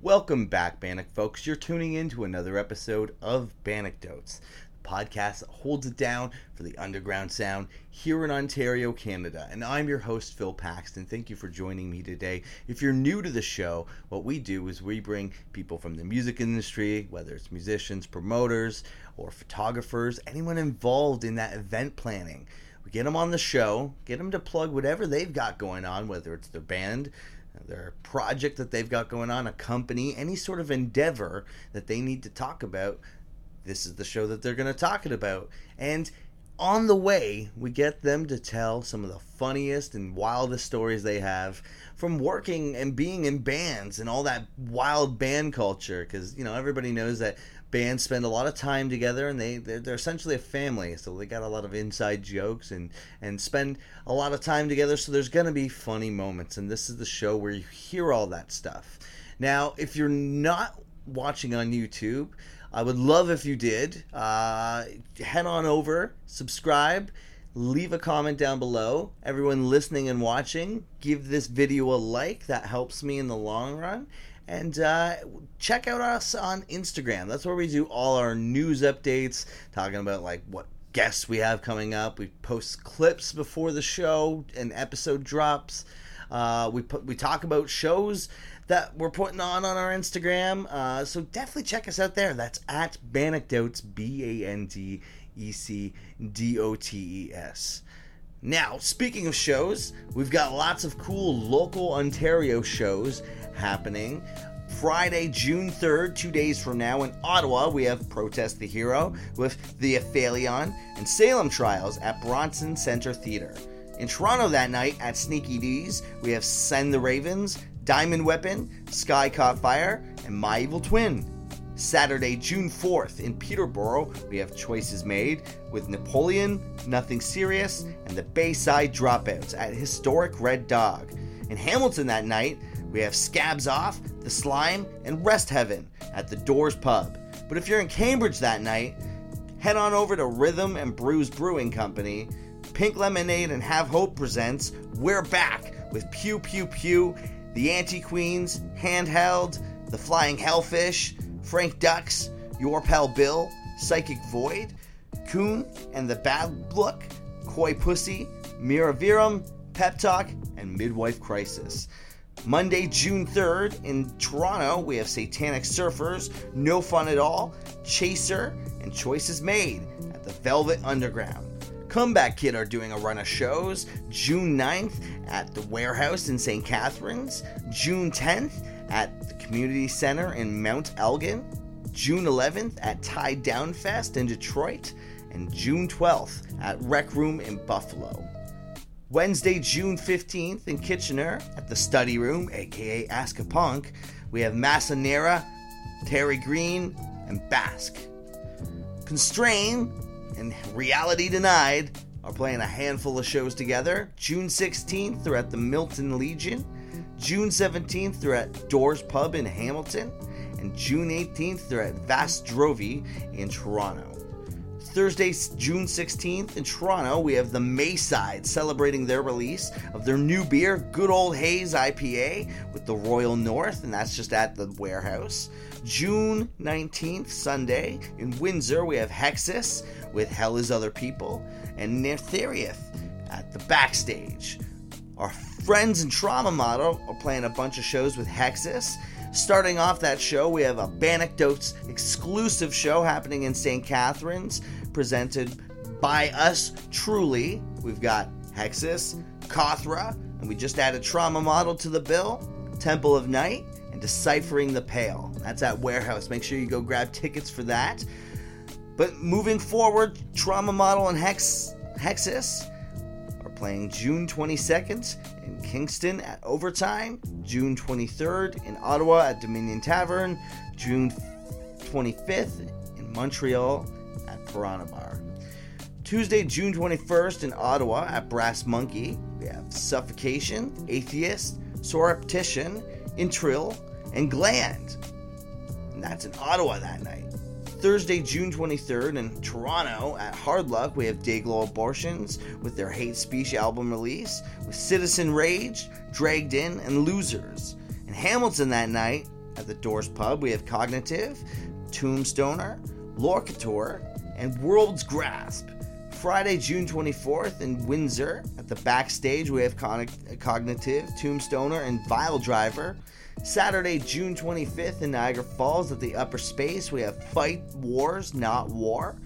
Welcome back, Bannock folks. You're tuning in to another episode of Bandecdotes, the podcast that holds it down for the underground sound here in Ontario, Canada. And I'm your host, Phil Paxton. Thank you for joining me today. If you're new to the show, what we do is we bring people from the music industry, whether it's musicians, promoters, or photographers, anyone involved in that event planning. We get them on the show, get them to plug whatever they've got going on, whether it's their band, their project that they've got going on, a company, any sort of endeavor that they need to talk about, this is the show that they're going to talk it about. And on the way, we get them to tell some of the funniest and wildest stories they have from working and being in bands and all that wild band culture. Because, you know, everybody knows that bands spend a lot of time together and they they're, they're, essentially a family so they got a lot of inside jokes and and spend a lot of time together so there's going to be funny moments and this is the show where you hear all that stuff. Now if you're not watching on youtube i would love if you did. Uh, head on over subscribe leave a comment down below. Everyone listening and watching give this video a like. That helps me in the long run and uh, check out us on Instagram. That's where we do all our news updates, talking about like what guests we have coming up. We post clips before the show and episode drops. Uh, we put we talk about shows that we're putting on on our Instagram. Uh, so definitely check us out there. That's at Bandecdotes, B A N D E C D O T E S. Now, speaking of shows, we've got lots of cool local Ontario shows happening. Friday, June 3rd, two days from now, in Ottawa, we have Protest the Hero with the Aphelion and Salem Trials at Bronson Centre Theatre. In Toronto that night at Sneaky Dee's, we have Send the Ravens, Diamond Weapon, Sky Caught Fire, and My Evil Twin. Saturday, June 4th, in Peterborough, we have Choices Made with Napoleon, Nothing Serious, and the Bayside Dropouts at Historic Red Dog. In Hamilton that night, we have Scabs Off, The Slime, and Rest Heaven at the Doors Pub. But if you're in Cambridge that night, head on over to Rhythm and Brews Brewing Company. Pink Lemonade and Have Hope presents We're Back with Pew Pew Pew, The Anti Queens, Handheld, The Flying Hellfish, Frank Ducks, Your Pal Bill, Psychic Void, Coon and the Bad Look, Koi Pussy, Mira Virum, Pep Talk, and Midwife Crisis. Monday, June 3rd, in Toronto, we have Satanic Surfers, No Fun at All, Chaser, and Choices Made at the Velvet Underground. Comeback Kid are doing a run of shows June 9th at the Warehouse in St. Catharines, June 10th at the Community Center in Mount Elgin, June 11th at Tie Down Fest in Detroit, and June 12th at Rec Room in Buffalo. Wednesday, June 15th in Kitchener at the Study Room, aka Ask a Punk, we have Massanera, Terry Green, and Basque. Constrain and Reality Denied are playing a handful of shows together. June 16th, they're at the Milton Legion. June 17th, they're at Doors Pub in Hamilton. And June 18th, they're at Vast Drovey in Toronto. Thursday, June 16th in Toronto, we have the Mayside celebrating their release of their new beer, Good Old Haze IPA, with the Royal North, and that's just at the warehouse. June 19th, Sunday, in Windsor, we have Hexus with Hell is Other People, and Nertheriath at the backstage. Our friends in Trauma Model are playing a bunch of shows with Hexus. Starting off that show, we have a Bandecdotes exclusive show happening in St. Catharines presented by us truly. We've got Hexus, Kothra, and we just added Trauma Model to the bill, Temple of Night, and Deciphering the Pale. That's at Warehouse. Make sure you go grab tickets for that. But moving forward, Trauma Model and Hex Hexus playing June 22nd in Kingston at Overtime, June 23rd in Ottawa at Dominion Tavern, June 25th in Montreal at Piranha Bar. Tuesday, June 21st in Ottawa at Brass Monkey, we have Suffocation, Atheist, Surreptition, Intrill, and Gland. And that's in Ottawa that night. Thursday, June 23rd in Toronto at Hard Luck, we have Dayglo Abortions with their Hate Speech album release, with Citizen Rage, Dragged In, and Losers. In Hamilton that night, At the Doors Pub, we have Cognitive, Tombstoner, Lorcator, and World's Grasp. Friday, June 24th in Windsor. At the backstage, we have Cognitive, Tombstoner, and Vile Driver. Saturday, June 25th in Niagara Falls at the Upper Space, we have Fight Wars, Not War.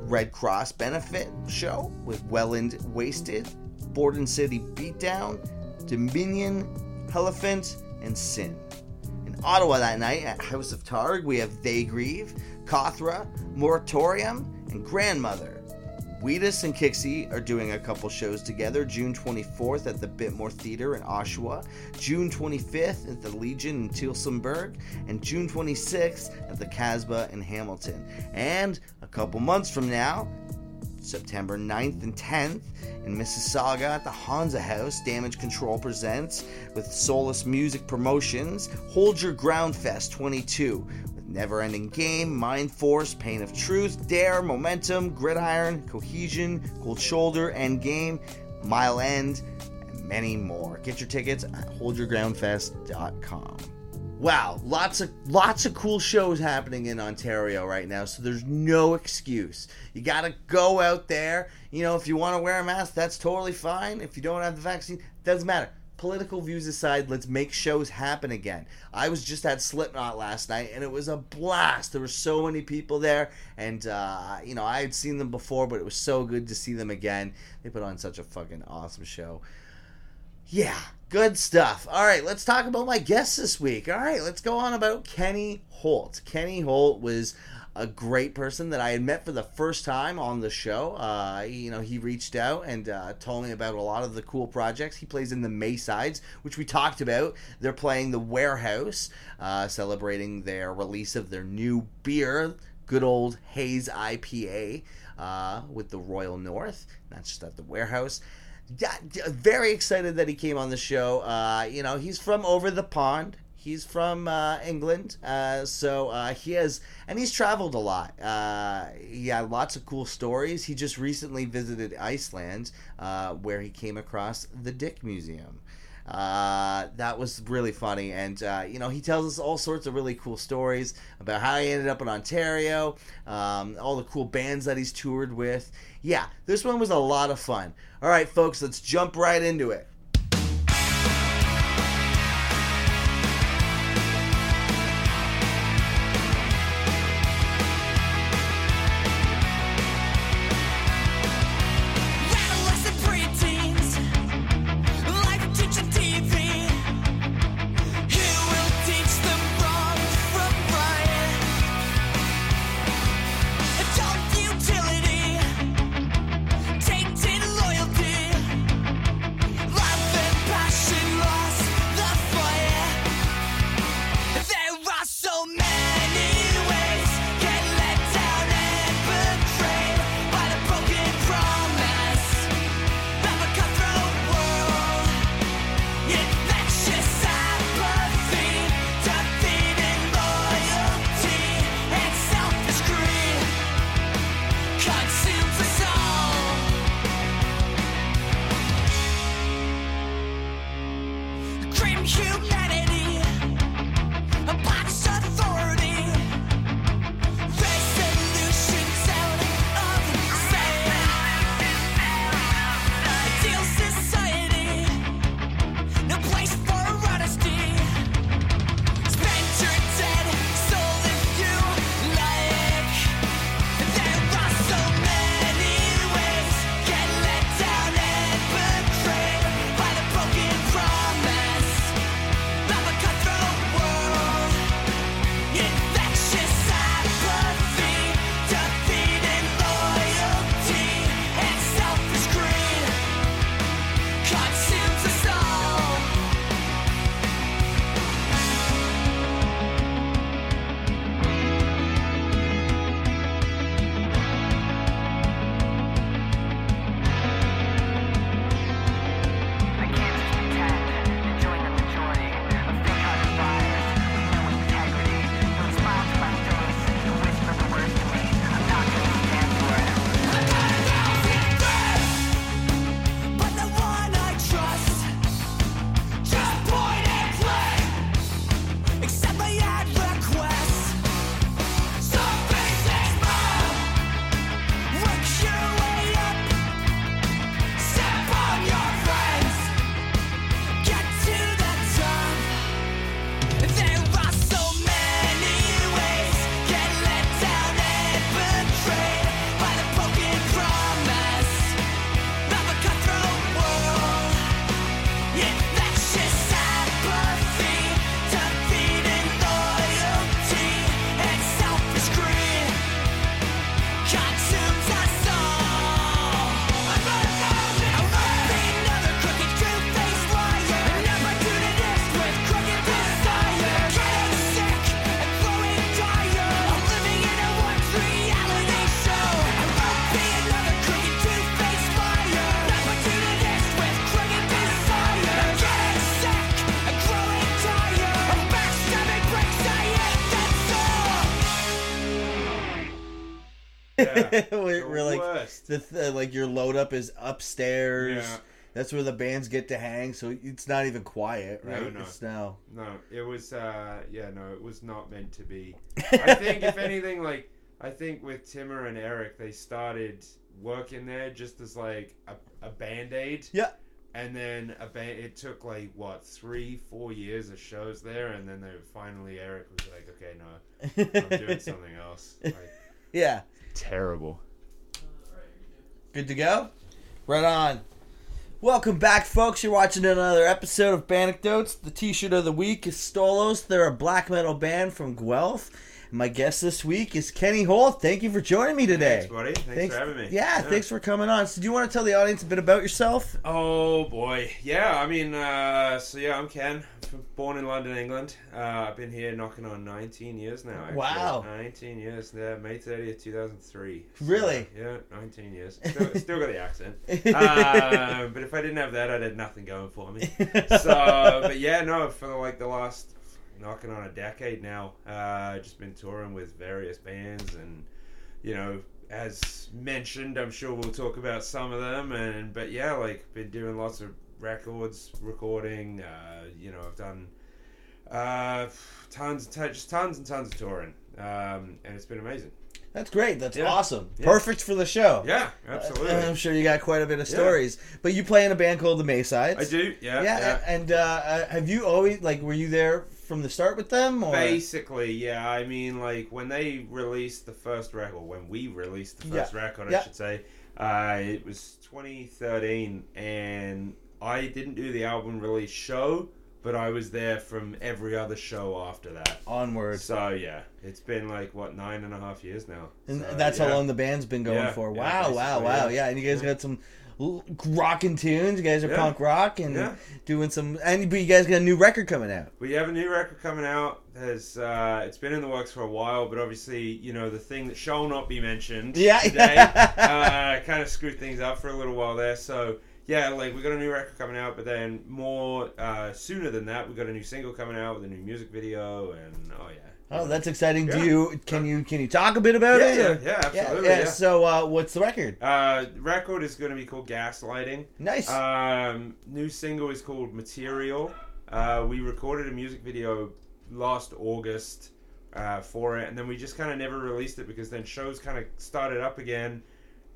Red Cross Benefit Show with Welland Wasted, Borden City Beatdown, Dominion, Elephant, and Sin. In Ottawa that night at House of Targ, we have They Grieve, Kothra, Moratorium, and Grandmother. Wheatus and Kixie are doing a couple shows together. June 24th at the Biltmore Theater in Oshawa, June 25th at the Legion in Tillsonburg, and June 26th at the Casbah in Hamilton. And a couple months from now, September 9th and 10th in Mississauga at the Hansa Haus, Damage Control presents with Solus Music Promotions Hold Your Ground Fest 22 Never Ending Game, Mind Force, Pain of Truth, Dare, Momentum, Gridiron, Cohesion, Cold Shoulder, End Game, Mile End, and many more. Get your tickets at holdyourgroundfest.com. Wow, lots of lots of cool shows happening in Ontario right now, so there's no excuse. You got to go out there. You know, if you want to wear a mask, that's totally fine. If you don't have the vaccine, doesn't matter political views aside, let's make shows happen again. I was just at Slipknot last night, and it was a blast. There were so many people there, and uh, you know I had seen them before, but it was so good to see them again. They put on such a fucking awesome show. Yeah, good stuff. All right, let's talk about my guests this week. All right, let's go on about Kenny Holt. Kenny Holt was a great person that I had met for the first time on the show. Uh, you know, he reached out and uh, told me about a lot of the cool projects. He plays in the Maysides, which we talked about. They're playing the Warehouse, uh, celebrating their release of their new beer, good old Haze IPA, uh, with the Royal North. That's just at the Warehouse. Yeah, very excited that he came on the show. Uh, you know, he's from over the pond. He's from uh, England, uh, so uh, he has, and he's traveled a lot. Uh, he had lots of cool stories. He just recently visited Iceland, uh, where he came across the Dick Museum. Uh, that was really funny, and you know he tells us all sorts of really cool stories about how he ended up in Ontario, um, all the cool bands that he's toured with. Yeah, this one was a lot of fun. All right, folks, let's jump right into it. The th- like your load up is upstairs. Yeah. That's where the bands get to hang, so it's not even quiet, No, right? no. It's now. No, it was. uh Yeah, no, it was not meant to be. I think if anything, like I think with Timmer and Eric, they started working there just as like a, a band aid. Yeah. And then a band. It took like what three, four years of shows there, and then they finally Eric was like, "Okay, no, I'm doing something else." Like, yeah. terrible. Good to go? Right on. Welcome back, folks. You're watching another episode of Bandecdotes. The t shirt of the week is Stolos. They're a black metal band from Guelph. My guest this week is Kenny Holt. Thank you for joining me today. Thanks, buddy. Thanks, for having me. Yeah, thanks for coming on. So, do you want to tell the audience a bit about yourself? Oh boy, yeah. I mean, uh, so yeah, I'm Ken. I'm born in London, England. Uh, I've been here knocking on 19 years now. Actually. Wow. 19 years. Yeah, May 30th, 2003. So, Really? yeah, 19 years. Still, still got the accent. Uh, but if I didn't have that, I'd have nothing going for me. So, but yeah, no, for like the last knocking on a decade now, uh, just been touring with various bands and you know, as mentioned, I'm sure we'll talk about some of them. And but yeah, like been doing lots of records, recording. Uh, you know, I've done uh, tons, t- just tons and tons of touring, um, and it's been amazing. That's great. That's Yeah. awesome. Yeah. Perfect for the show. Yeah, absolutely. I'm sure you got quite a bit of Yeah. stories. But you play in a band called the Maysides. I do. Yeah. Yeah, yeah. and uh, uh, have you always like were you there from the start with them or Basically, yeah. I mean, like when they released the first record, when we released the first record, I Yeah. should say, uh, it was 2013, and I didn't do the album release show, but I was there from every other show after that. onward? So yeah, it's been like what nine and a half years now. And So, that's yeah. how long the band's been going Yeah, for. yeah, Wow, wow, wow. yeah. Yeah, and you guys Yeah. got some rocking tunes. You guys are Yeah. punk rock and Yeah. doing some. And but you guys got a new record coming out. We have a new record coming out. There's, uh, it's been in the works for a while, but obviously, you know, the thing that shall not be mentioned Yeah. today uh, kind of screwed things up for a little while there. So, yeah, like we got a new record coming out, but then more uh, sooner than that, we got a new single coming out with a new music video, and oh yeah. Oh, that's exciting. Do Yeah. you can you can you talk a bit about yeah, it? or- yeah, yeah, absolutely. yeah. Yeah. So, uh, what's the record? Uh, record is going to be called Gaslighting. Nice. Um, new single is called Material. Uh, we recorded a music video last August uh, for it, and then we just kind of never released it because then shows kind of started up again,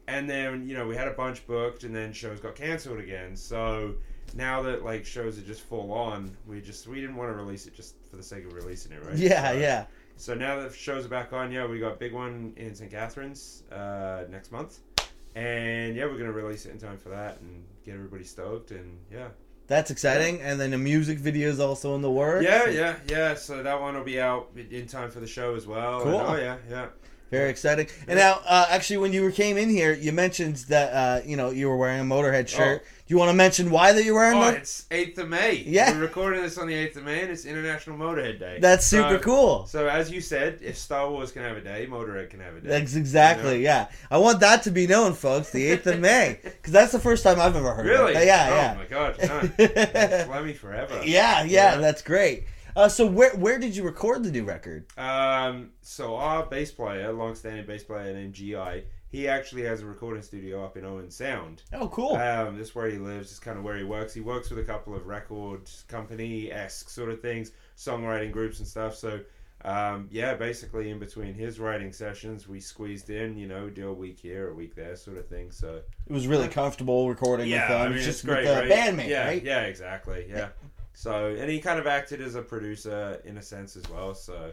and then you know we had a bunch booked, and then shows got canceled again. So now that like shows are just full on, we just we didn't want to release it just for the sake of releasing it, right? yeah, So- yeah. so now that shows are back on, yeah, we got a big one in St. Catharines uh, next month, and yeah, we're gonna release it in time for that and get everybody stoked, and yeah, That's exciting. And then the music video is also in the works. yeah, yeah, yeah. So that one will be out in time for the show as well. Cool. And, oh yeah, yeah. Very exciting. And now, uh, actually, when you came in here, you mentioned that uh, you know you were wearing a Motorhead shirt. Do you want to mention why that you're wearing Oh, that? it's eighth of May. Yeah. we're recording this on the eighth of May, and it's International Motorhead Day. That's super So- cool. So as you said, if Star Wars can have a day, Motorhead can have a day. That's exactly yeah. I want that to be known, folks. The eighth of May, because that's the first time I've ever heard. Really? Of it. Yeah, oh yeah. my god. No. Lemmy forever. Yeah, yeah, Yeah. that's great. Uh, so where where did you record the new record? Um, so our bass player, long-standing bass player named Gi, he actually has a recording studio up in Owen Sound. Oh, cool. Um, that's where he lives. It's kind of where he works. He works with a couple of record company esque sort of things, songwriting groups and stuff. So, um, yeah, basically in between his writing sessions, we squeezed in, you know, do a week here, a week there, sort of thing. So, it was really comfortable recording yeah, with them. I mean, it's just great, with the right? bandmate, yeah, right? yeah, exactly, yeah. So, and he kind of acted as a producer in a sense as well. So,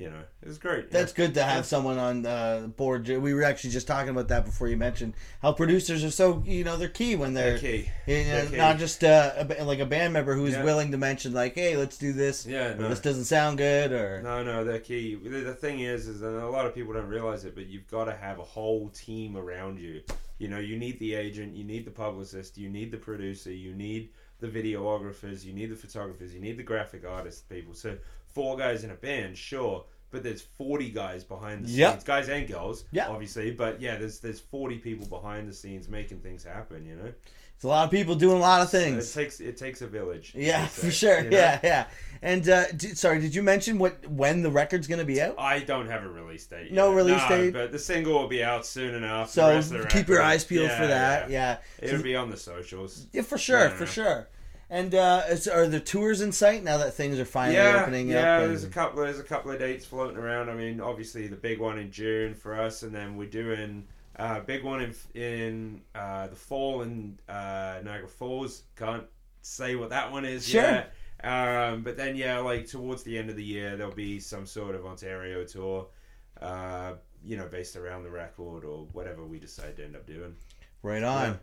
you know, it was great. yeah. That's good to have someone on uh, board. We were actually just talking about that before you mentioned how producers are so you know they're key when they're, They're key. you know, They're key. not just uh, a, like a band member who's Yeah. willing to mention like, hey, let's do this. Yeah, no. this doesn't sound good, or No, no, they're key. The, the thing is, is a lot of people don't realize it, but you've got to have a whole team around you. You know, you need the agent, you need the publicist, you need the producer, you need the videographers, you need the photographers, you need the graphic artist people. So four guys in a band, sure, but there's 40 guys behind the Yep. scenes, guys and girls, Yeah. obviously. But yeah, there's there's 40 people behind the scenes making things happen. You know, It's a lot of people doing a lot of So things. it takes it takes a village. Yeah, they for sure. you know? Yeah, yeah. And uh, d- sorry, did you mention what when the record's gonna be out? I don't have a release date. Yet. No release date? but the single will be out soon enough. So rest of the keep your eyes peeled for that. yeah. Yeah, It'll be on the socials. yeah, for sure, Yeah. for sure. And uh, is, are the tours in sight now that things are finally yeah, opening yeah. up? There's a couple. There's a couple of dates floating around. I mean, obviously the big one in June for us, and then we're doing a uh, big one in in uh, the fall in uh, Niagara Falls. Can't say what that one is Sure. yet. Um, but then yeah, like towards the end of the year, there'll be some sort of Ontario tour. Uh, you know, based around the record or whatever we decide to end up doing. right on. Yeah.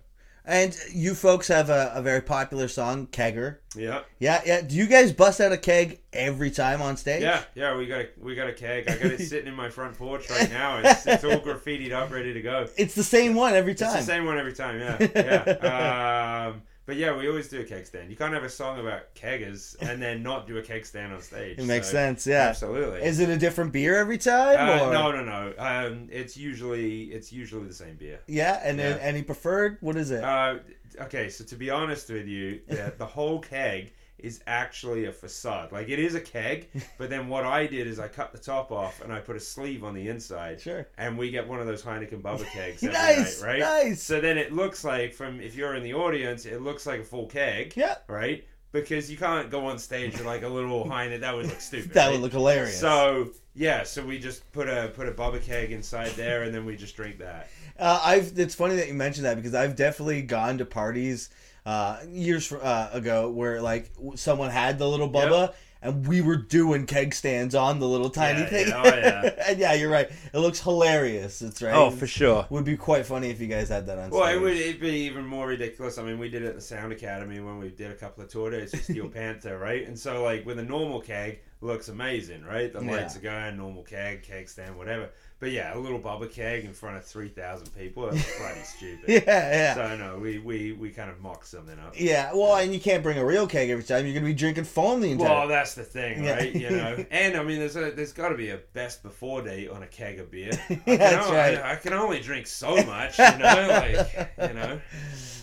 And you folks have a, a very popular song, Kegger. Yeah. Yeah, yeah. Do you guys bust out a keg every time on stage? Yeah, yeah, we got a we got a keg. I got it sitting in my front porch right now. It's, it's all graffitied up, ready to go. It's the same one every time. It's the same one every time. Yeah, yeah. Um, but yeah, we always do a keg stand. You can't have a song about keggers and then not do a keg stand on stage. It makes So, sense. Yeah. Absolutely. Is it a different beer every time? Uh, or? no, no, no. Um, it's usually it's usually the same beer. Yeah, and then Yeah. any preferred? What is it? Uh, okay, so to be honest with you, the, the whole keg is actually a facade. Like it is a keg, but then what I did is I cut the top off and I put a sleeve on the inside, sure. and we get one of those Heineken Bubba kegs every Nice, night, right? nice. So then it looks like from if you're in the audience, it looks like a full keg, Yeah, right? Because you can't go on stage with like a little Heineken. That would look stupid. that right? would look hilarious. So yeah, so we just put a put a Bubba keg inside there, and then we just drink that. Uh, I've. It's funny that you mentioned that because I've definitely gone to parties uh, years uh, ago where like someone had the little bubba and we were doing keg stands on the little tiny Yeah, thing. yeah, oh, yeah. and yeah, you're right. It looks hilarious. It's right. Oh, for sure. Would be quite funny if you guys had that on Well, stage. it would it'd be even more ridiculous. I mean, we did it at the Sound Academy when we did a couple of tour dates with Steel Panther, right? And so, like, with a normal keg, looks amazing, right? The lights Yeah. are going, normal keg, keg stand, whatever. But yeah, a little bubba keg in front of 3,000 people, that's bloody stupid. Yeah, yeah. So, no, we, we, we kind of mock something up. yeah, well, and you can't bring a real keg every time. You're gonna be drinking foam the entire. Well, that's the thing, Yeah. right? You know, and I mean, there's a there's got to be a best before date on a keg of beer. I Yeah, can that's only, right. I, I can only drink so much, you know, like you know.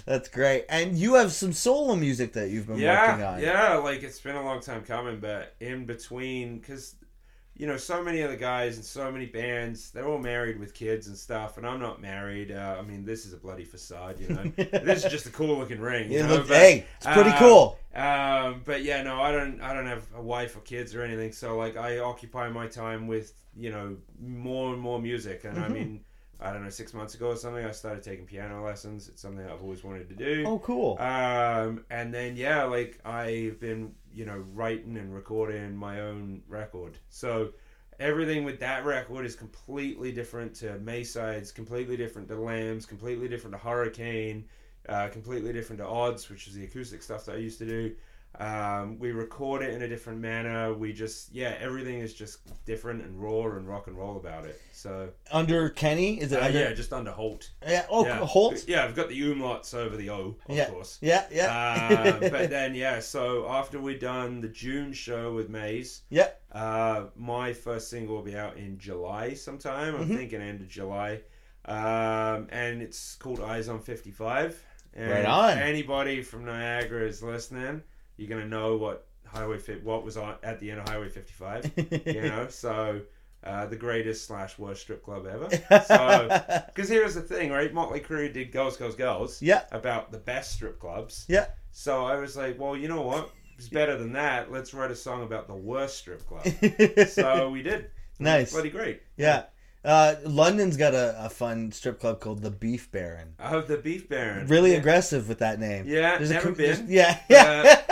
That's great. And you have some solo music that you've been working yeah, on. yeah. Like it's been a long time coming, but in between, because you know, so many of the guys and so many bands, they're all married with kids and stuff, and I'm not married. Uh, I mean, this is a bloody facade, you know. this is just a cool looking ring. You It know? but, hey, it's pretty uh, cool. Um, but yeah, no, I don't. I don't have a wife or kids or anything. So like, I occupy my time with you know more and more music. And I Mhm. mean, I don't know, six months ago or something, I started taking piano lessons. It's something I've always wanted to do. Oh, cool. Um, and then yeah, like I've been you know writing and recording my own record. So everything with that record is completely different to Maysides, completely different to Lambs, completely different to Hurricane, uh, completely different to Odds, which is the acoustic stuff that I used to do. Um, we record it in a different manner. We just yeah, everything is just different and raw and rock and roll about it. So under Kenny? Is it uh, under? yeah, just under Holt. Yeah. Oh, yeah. Holt. Yeah, I've got the umlauts over the O, of Yeah. course. Yeah, yeah. Uh, but then yeah, so after we're done the June show with Maze, Yeah. uh, my first single will be out in July sometime. I'm Mhm. thinking end of July, um, and it's called Eyes on 55. And Right on. Anybody from Niagara is listening, you're gonna know what Highway fi- what was on at the end of Highway 55. you know, so. Uh, the greatest slash worst strip club ever. So, because here's the thing, right? Motley Crue did Girls, Girls, Girls yeah. about the best strip clubs. Yeah. So I was like, well, you know what? It's better than that. Let's write a song about the worst strip club. so we did. Nice. Bloody great. yeah. Uh, London's got a, a fun strip club called the Beef Baron. I have the Beef Baron. Really yeah. aggressive with that name. Yeah, There's never co- been. Yeah, yeah.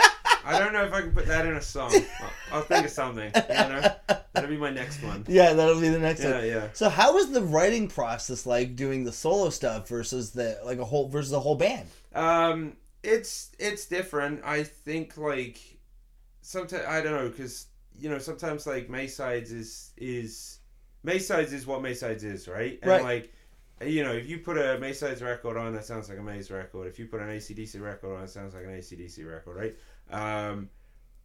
I don't know if I can put that in a song. I'll, I'll think of something. You know, that'll be my next one. yeah, that'll be the next Yeah, one. yeah. So, how was the writing process like doing the solo stuff versus the like a whole versus the whole band? Um, it's it's different. I think like sometimes I don't know because you know sometimes like Maysides is is Maysides is what Maysides is, right? And Right. like you know if you put a Maysides record on, that sounds like a Maze record. If you put an ACDC record on, it sounds like an ACDC record, right? Um,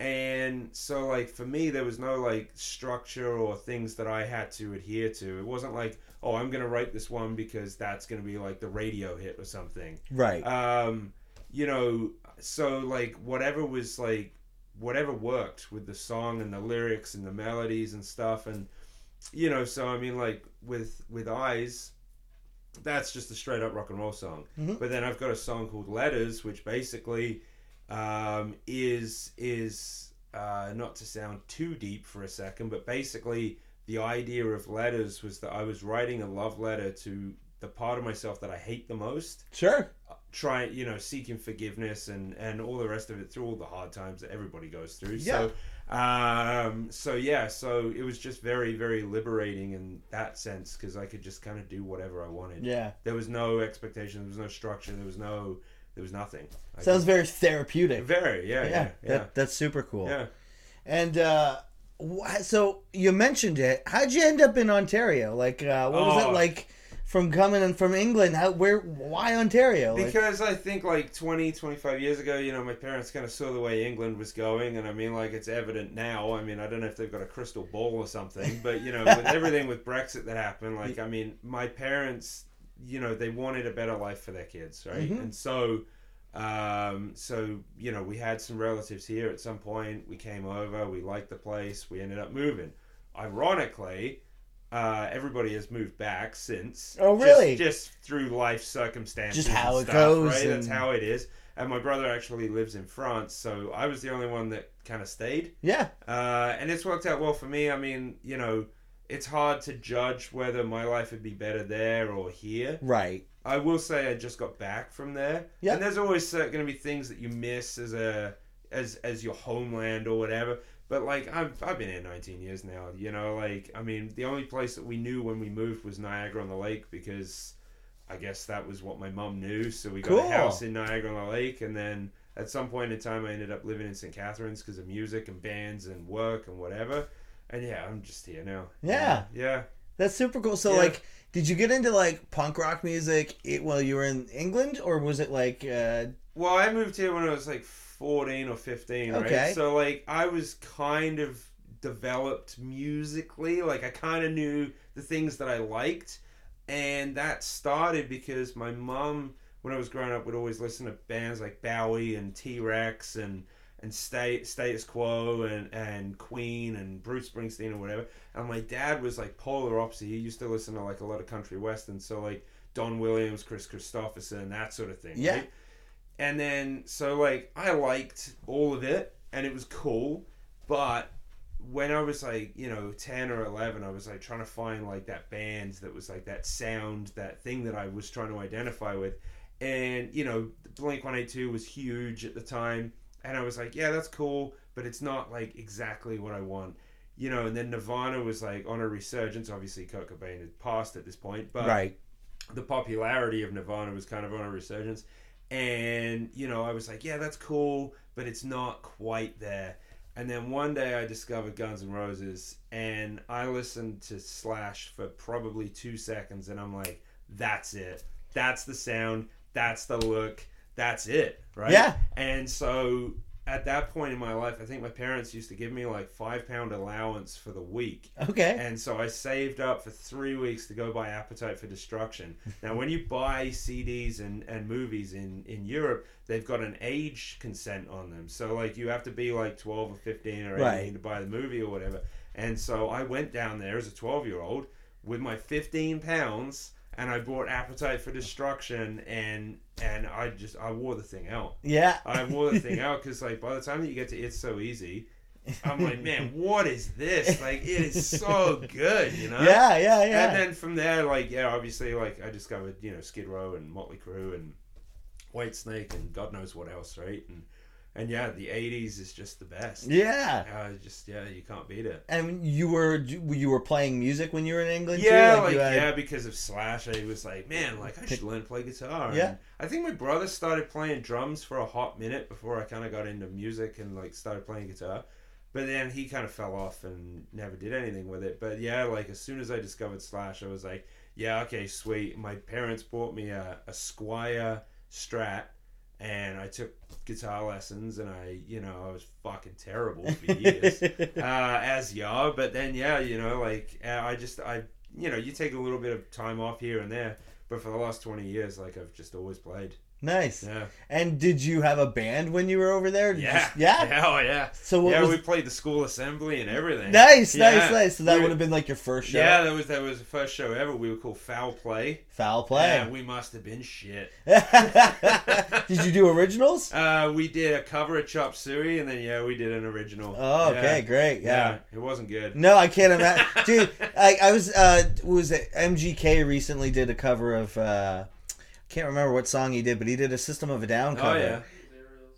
And so, like, for me, there was no, like, structure or things that I had to adhere to. It wasn't like, oh, I'm going to write this one because that's going to be, like, the radio hit or something. Right. Um, you know, so, like, whatever was, like, whatever worked with the song and the lyrics and the melodies and stuff. And, you know, so, I mean, like, with, with Eyes, that's just a straight up rock and roll song. Mhm. But then I've got a song called Letters, which basically um, is is uh, not to sound too deep for a second, but basically the idea of letters was that I was writing a love letter to the part of myself that I hate the most, sure. trying you know seeking forgiveness and and all the rest of it through all the hard times that everybody goes through. Yeah. So um, so yeah, so it was just very very liberating in that sense because I could just kind of do whatever I wanted. Yeah. There was no expectation. There was no structure. There was no. There was nothing. I Sounds very therapeutic. very yeah yeah. yeah yeah. That, that's super cool. yeah. And uh, so you mentioned it. How'd you end up in Ontario? Like, uh, what was Oh. it like from coming in from England? How, where, why Ontario? Like, Because I think like 20, 25 years ago, you know, my parents kind of saw the way England was going, and I mean, like it's evident now. I mean, I don't know if they've got a crystal ball or something, but you know, with everything with Brexit that happened, like I mean, my parents, you know, they wanted a better life for their kids, right? Mhm. And so, um, so you know, we had some relatives here at some point. We came over, we liked the place, we ended up moving. Ironically. Uh, everybody has moved back since. Oh, really? Just, through life circumstances. Just how and it stuff, goes Right? That's how it is. And my brother actually lives in France, so I was the only one that kind of stayed. yeah. Uh, and it's worked out well for me. I mean, you know, it's hard to judge whether my life would be better there or here. Right. I will say I just got back from there. Yeah. And there's always uh, going to be things that you miss as a as as your homeland or whatever. But like I've I've been here 19 years now. You know, like I mean, the only place that we knew when we moved was Niagara on the Lake because I guess that was what my mum knew. So we got Cool. a house in Niagara on the Lake, and then at some point in time, I ended up living in St. Catharines because of music and bands and work and whatever. And yeah, I'm just here now. Yeah. Yeah. That's super cool. So, Yeah. like, did you get into like punk rock music it, while you were in England, or was it like, uh, Well, I moved here when I was like 14 or 15, right? Okay. So, like, I was kind of developed musically. Like, I kind of knew the things that I liked. And that started because my mom, when I was growing up, would always listen to bands like Bowie and T Rex and and State Status Quo and and Queen and Bruce Springsteen or whatever. And my dad was like polar opposite. He used to listen to like a lot of country western, so like Don Williams, Kris Kristofferson, that sort of thing. Yeah. Right? And then so like I liked all of it and it was cool, but when I was like, you know, 10 or 11, I was like trying to find like that band that was like that sound, that thing that I was trying to identify with. And, you know, Blink 182 was huge at the time. And I was like, yeah, that's cool, but it's not like exactly what I want. You know, and then Nirvana was like on a resurgence. Obviously, Kurt Cobain had passed at this point, but right? the popularity of Nirvana was kind of on a resurgence. And, you know, I was like, yeah, that's cool, but it's not quite there. And then one day I discovered Guns N' Roses and I listened to Slash for probably two seconds and I'm like, that's it. That's the sound. That's the look. That's it. Right? Yeah. And so at that point in my life, I think my parents used to give me like five pound allowance for the week. Okay. And so I saved up for three weeks to go buy Appetite for Destruction. Now, when you buy CDs and, and movies in, in Europe, they've got an age consent on them. So, like, you have to be like 12 or 15 or 18 Right. to buy the movie or whatever. And so I went down there as a 12 year old with my 15 pounds and I bought Appetite for Destruction and and I just I wore the thing out. Yeah. I wore the thing out because like by the time that you get to It's So Easy, I'm like, man, what is this? Like, it is so good, you know? Yeah, yeah, yeah. And then from there, like, yeah, obviously, like, I discovered, you know, Skid Row and Motley Crue and Whitesnake and God knows what else, right? And and yeah, the '80s is just the best. yeah. Uh, just yeah, you can't beat it. And you were you were playing music when you were in England Yeah, too? like, you had- yeah, because of Slash, I was like, man, like I should learn to play guitar. Yeah. And I think my brother started playing drums for a hot minute before I kind of got into music and like started playing guitar. But then he kind of fell off and never did anything with it. But yeah, like as soon as I discovered Slash, I was like, yeah, okay, sweet. My parents bought me a, a Squier Strat. And I took guitar lessons, and I, you know, I was fucking terrible for years uh, as yeah. But then, yeah, you know, like uh, I just, I, you know, you take a little bit of time off here and there, but for the last twenty years, like I've just always played. Nice. Yeah, And did you have a band when you were over there? Did yeah, yeah. hell yeah. So what yeah, was we played the school assembly and everything. nice, Yeah. nice, nice. So that We- would have been like your first show. Yeah, that was that was the first show ever. We were called Foul Play. Foul play. Yeah, we must have been shit. did you do originals? Uh, we did a cover of Chop Suey, and then yeah, we did an original. Oh, Yeah. okay, great. Yeah. it wasn't good. No, I can't imagine, dude. I, I was uh was it MGK recently did a cover of uh can't remember what song he did, but he did a System of a Down cover. Oh cover. yeah,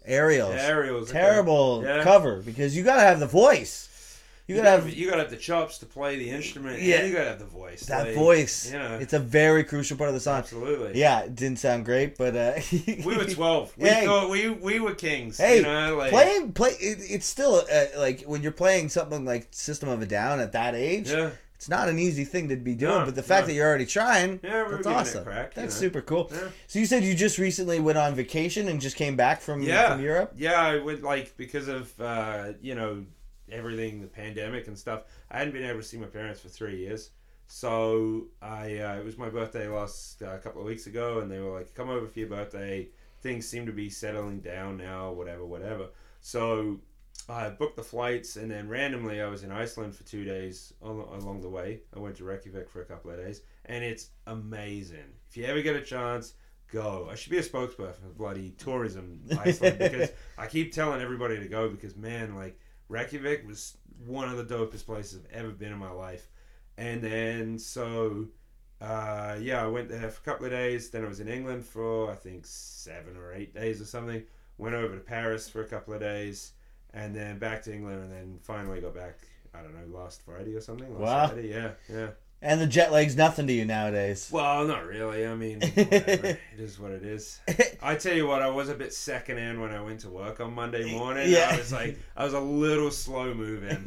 Aerials. Aerials. okay. Terrible Yeah. cover because you gotta have the voice. You You gotta gotta have you gotta have the chops to play the instrument. Yeah. and you gotta have the voice. that like, voice. You know, It's a very crucial part of the song. absolutely. Yeah, it didn't sound great, but uh We were twelve. We Hey. thought we we were kings. Hey, you know, like playing play it, it's still uh, like when you're playing something like System of a Down at that age, yeah, it's not an easy thing to be doing. No, but the fact no. that you're already trying, yeah, that's a awesome. crack, That's know. super cool. Yeah. So you said you just recently went on vacation and just came back from Yeah. from Europe. Yeah, I would like because of uh, you know everything, the pandemic and stuff. I hadn't been able to see my parents for three years, so I uh, it was my birthday last uh, couple of weeks ago, and they were like, "Come over for your birthday." Things seem to be settling down now, whatever, whatever. So I booked the flights, and then randomly I was in Iceland for two days along the way. I went to Reykjavik for a couple of days, and it's amazing. If you ever get a chance, go. I should be a spokesperson for bloody tourism Iceland because I keep telling everybody to go because man, like Reykjavik was one of the dopest places I've ever been in my life. And then so uh, yeah, I went there for a couple of days. Then I was in England for I think seven or eight days or something. Went over to Paris for a couple of days, and then back to England, and then finally got back. I don't know, last Friday or something. Last Wow. Friday, yeah, yeah. And the jet lag's nothing to you nowadays. Well, not really. I mean, whatever. it is what it is. I tell you what, I was a bit secondhand when I went to work on Monday morning. Yeah. I was like, I was a little slow moving,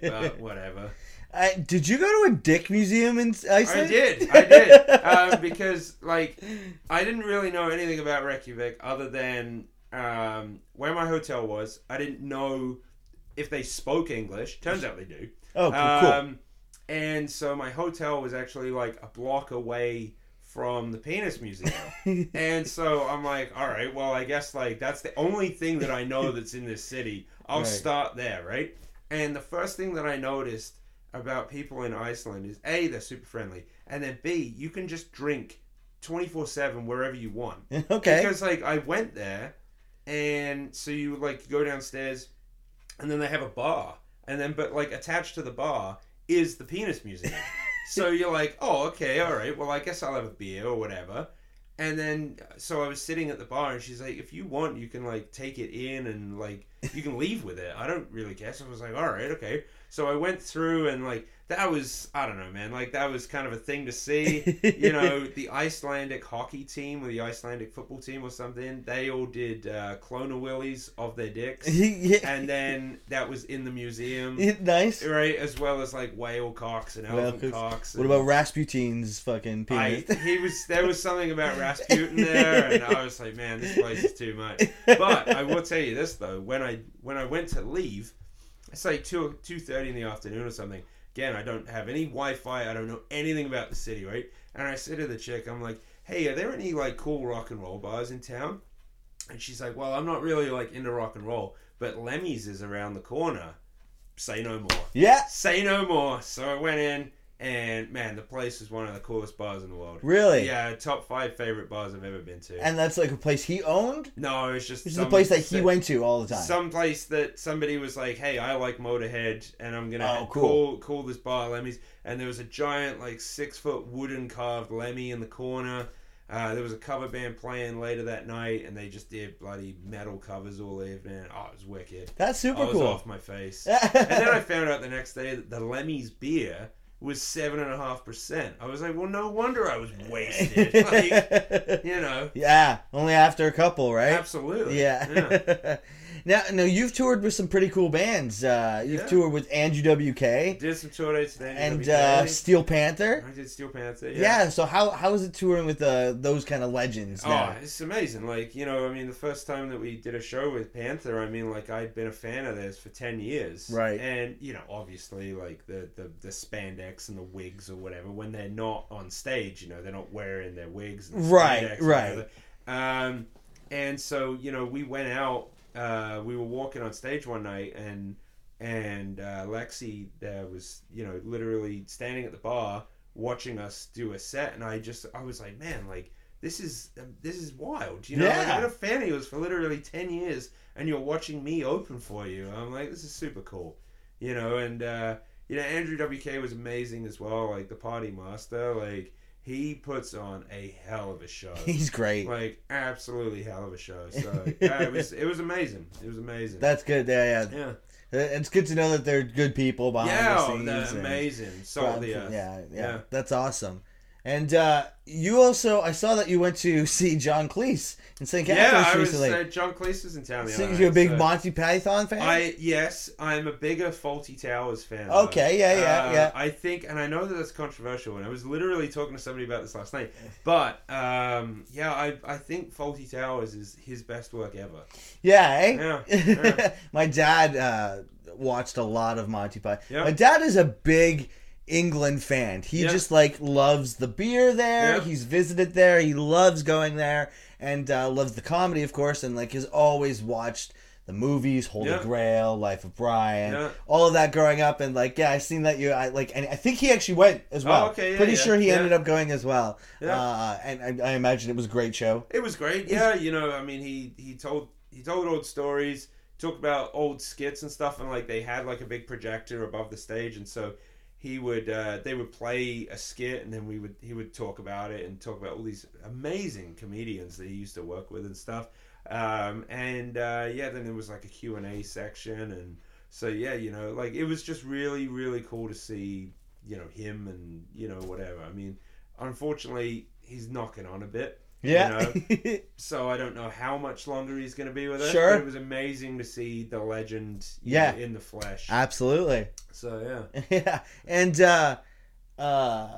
but whatever. I, did you go to a dick museum in I did, I did, um, because like I didn't really know anything about Reykjavik other than um, where my hotel was. I didn't know if they spoke English. Turns out they do. oh, cool. Um, and so my hotel was actually like a block away from the penis museum. and so I'm like, all right, well, I guess like that's the only thing that I know that's in this city. I'll Right. start there, right? And the first thing that I noticed about people in Iceland is A, they're super friendly, and then B, you can just drink 24 7 wherever you want. okay. Because like I went there, and so you like go downstairs, and then they have a bar, and then but like attached to the bar is the penis museum. so you're like, oh okay, all right. Well, I guess I'll have a beer or whatever. And then so I was sitting at the bar, and she's like, if you want, you can like take it in and like you can leave with it. I don't really care. So I was like, all right, okay. So I went through and like that was I don't know, man. Like that was kind of a thing to see you know, the Icelandic hockey team or the Icelandic football team or something, they all did uh, clona willies of their dicks. yeah. and then that was in the museum, nice. right? As well as like whale cocks and elephant cocks. cocks. What and- about Rasputin's fucking I, he was there was something about Rasputin there, and I was like, man, this place is too much. But I will tell you this though, when I when I went to leave, it's like two two thirty in the afternoon or something. Again, I don't have any Wi-Fi. I don't know anything about the city, right? And I said to the chick, I'm like, hey, are there any like cool rock and roll bars in town? And she's like, well, I'm not really like into rock and roll, but Lemmy's is around the corner. Say no more. yeah. Say no more. So I went in, and man, the place is one of the coolest bars in the world. Really? Yeah, top five favorite bars I've ever been to. And that's like a place he owned? no, it's just This is the place that he went to all the time. Some place that somebody was like, "Hey, I like Motorhead, and I'm gonna Oh, call cool. call this bar Lemmy's." And there was a giant, like six foot wooden carved Lemmy in the corner. Uh, there was a cover band playing later that night, and they just did bloody metal covers all evening. Oh, it was wicked. That's super I was cool. off my face. and then I found out the next day that the Lemmy's beer was seven and a half percent. I was like, well, no wonder I was wasted. like, you know, yeah, only after a couple, right? absolutely. Yeah. now, now you've toured with some pretty cool bands. Uh, you've Yeah. toured with Andrew WK Did some tour dates and uh, Steel Panther. I did Steel Panther. Yeah. So how how is it touring with uh, those kind of legends? Oh, it's amazing. Like, you know, I mean, the first time that we did a show with Panther, I mean, like, I'd been a fan of theirs for 10 years. Right. And, you know, obviously, like, the, the, the spandex and the wigs or whatever, when they're not on stage, you know, they're not wearing their wigs and Right, right. whatever. Um, and so, you know, we went out, uh, we were walking on stage one night, and and uh, Lexxi uh, was, you know, literally standing at the bar watching us do a set, and I just, I was like, man, like, this is um, this is wild. You know, like, Yeah. I've been a fan of yours for literally ten years, and you're watching me open for you. I'm like, this is super cool. You know, and uh, you know, Andrew WK was amazing as well. Like the party master, like he puts on a hell of a show. He's great. like absolutely hell of a show. So yeah, it was it was amazing. It was amazing. That's good. Yeah, yeah. yeah, Uh, It's good to know that they're good people behind yeah, the scenes. they're amazing. The Yeah, yeah, Yeah. That's awesome. And uh, you also, I saw that you went to see John Cleese in St. Yeah, Catharines I was. recently. Uh, John Cleese was in town the so other you're a big so- Monty Python fan? I yes, I'm a bigger Fawlty Towers fan. though. Okay, yeah, yeah, Uh, yeah. I think, and I know that that's controversial, and I was literally talking to somebody about this last night. But um, yeah, I I think Fawlty Towers is his best work ever. yeah, eh? Yeah, yeah. My dad uh, watched a lot of Monty Python. Yeah. My dad is a big England fan. He Yeah. just like loves the beer there. Yeah. He's visited there. He loves going there and uh, loves the comedy, of course, and like has always watched the movies, Holy Yeah. Grail, Life of Brian, all of that growing up, and like yeah, I've seen that you, I like, and I think he actually went as well. Oh, okay, Pretty sure he ended up going as well. Yeah. Uh, and I, I imagine it was a great show. It was great. Yeah, you know, I mean, he he told he told old stories, talked about old skits and stuff, and like they had like a big projector above the stage, and so he would uh, they would play a skit, and then we would he would talk about it and talk about all these amazing comedians that he used to work with and stuff. Um, and uh, yeah, then there was like a Q and A section, and so yeah, you know, like it was just really really cool to see you know him and you know whatever. I mean, unfortunately, he's knocking on a bit. You Yeah. know? so I don't know how much longer he's going to be with us. Sure. But it was amazing to see the legend Yeah. know, in the flesh. Absolutely. So yeah. yeah, and uh, uh,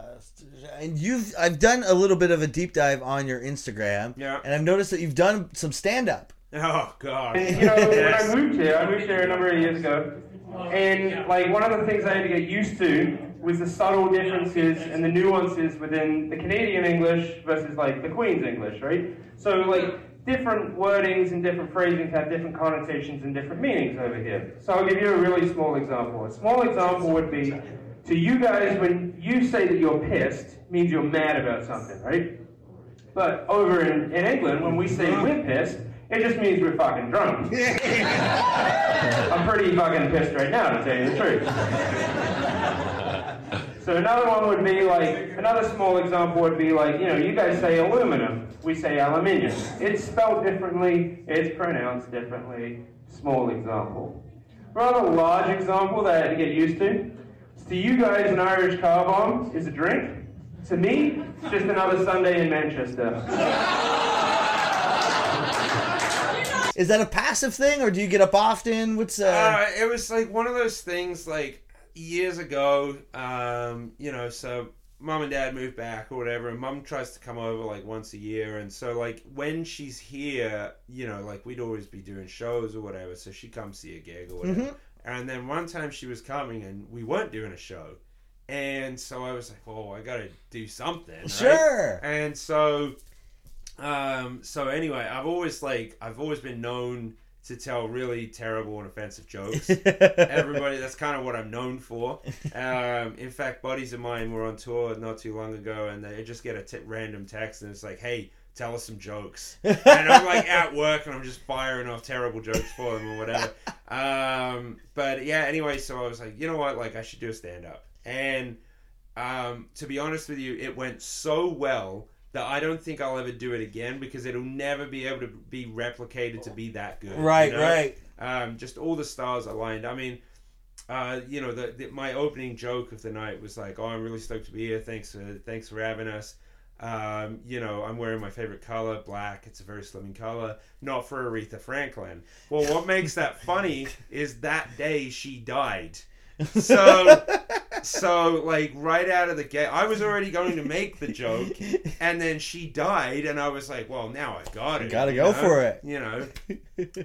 and you've I've done a little bit of a deep dive on your Instagram, Yeah. and I've noticed that you've done some stand up. Oh God. And, you know, Yes. when I moved here, I moved here a number of years ago, and like one of the things I had to get used to was the subtle differences and the nuances within the Canadian English versus like the Queen's English, right? So like different wordings and different phrasings have different connotations and different meanings over here. So I'll give you a really small example. A small example would be to you guys when you say that you're pissed means you're mad about something, right? But over in, in England, when we say we're pissed, it just means we're fucking drunk. I'm pretty fucking pissed right now, to tell you the truth. So another one would be like, another small example would be like, you know, you guys say aluminum, we say aluminium. It's spelled differently, it's pronounced differently. Small example. Rather large example that I had to get used to. To you guys, an Irish car bomb is a drink. To me, it's just another Sunday in Manchester. Is that a passive thing, or do you get up often? What's uh? Uh, it was like one of those things like years ago, um, you know, so mom and dad moved back or whatever, and mom tries to come over like once a year. And so, like, when she's here, you know, like we'd always be doing shows or whatever, so she comes see a gig or whatever. Mhm. And then one time she was coming and we weren't doing a show. And so I was like, oh, I gotta do something. right? sure. And so, um, so anyway, I've always like I've always been known to tell really terrible and offensive jokes. Everybody, that's kind of what I'm known for. Um, in fact, buddies of mine were on tour not too long ago, and they just get a t- random text, and it's like, "Hey, tell us some jokes." and I'm like at work, and I'm just firing off terrible jokes for them or whatever. Um, but yeah, anyway, so I was like, you know what, like I should do a stand up, and um, to be honest with you, it went so well that I don't think I'll ever do it again because it'll never be able to be replicated to be that good. you right, know? right. Um, just all the stars aligned. I mean, uh, you know, the, the, my opening joke of the night was like, "Oh, I'm really stoked to be here. Thanks for thanks for having us." Um, you know, I'm wearing my favorite color, black. It's a very slimming color. Not for Aretha Franklin. Well, what makes that funny is that day she died. So, so like right out of the gate, I was already going to make the joke, and then she died, and I was like, well, now I got it. Gotta you go know? for it. You know.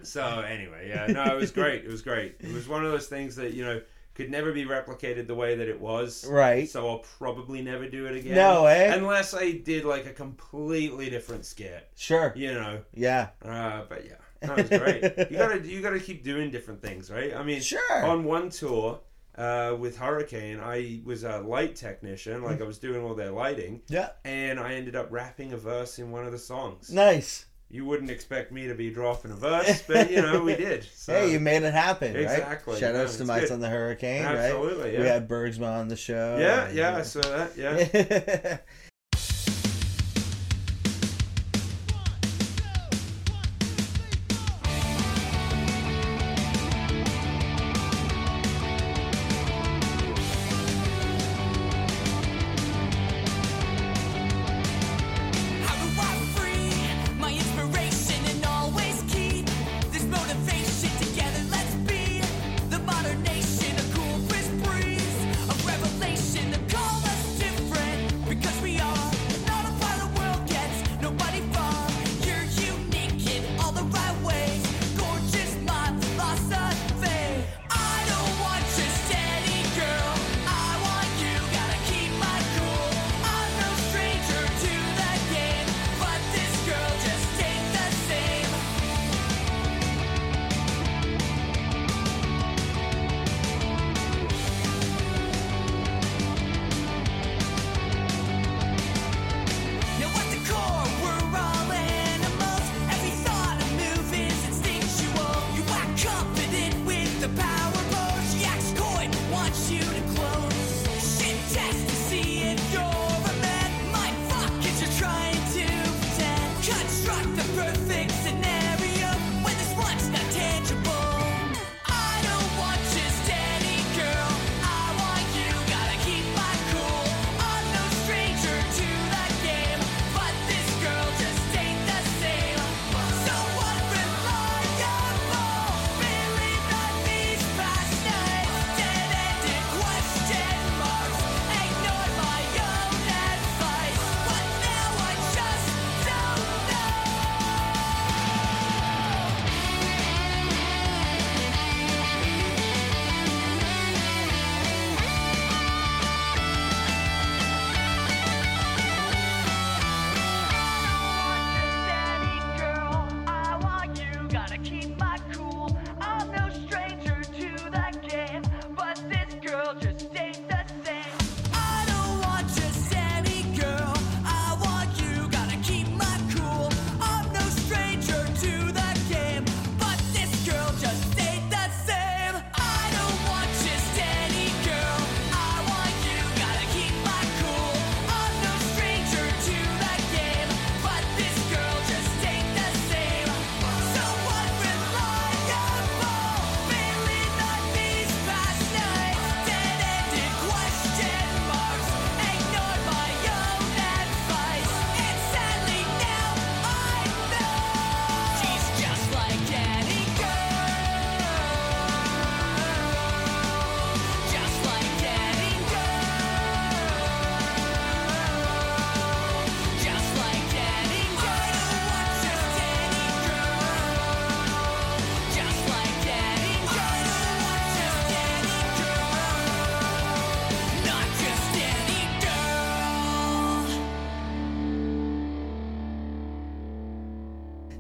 So anyway, yeah, no, it was great. It was great. It was one of those things that you know could never be replicated the way that it was. Right. So I'll probably never do it again. No, eh? Unless I did like a completely different skit. Sure. You know. Yeah. Uh, but yeah, that was great. you gotta you gotta keep doing different things, right? I mean, Sure. on one tour. Uh, with Hurricane, I was a light technician, like I was doing all their lighting, Yeah. and I ended up rapping a verse in one of the songs. Nice. You wouldn't expect me to be dropping a verse, but you know we did. So. hey, you made it happen, right? Exactly, Shout yeah, outs to good. on the Hurricane, right? Absolutely, yeah. We had Bergsma on the show. yeah, and- yeah, I saw that. Yeah,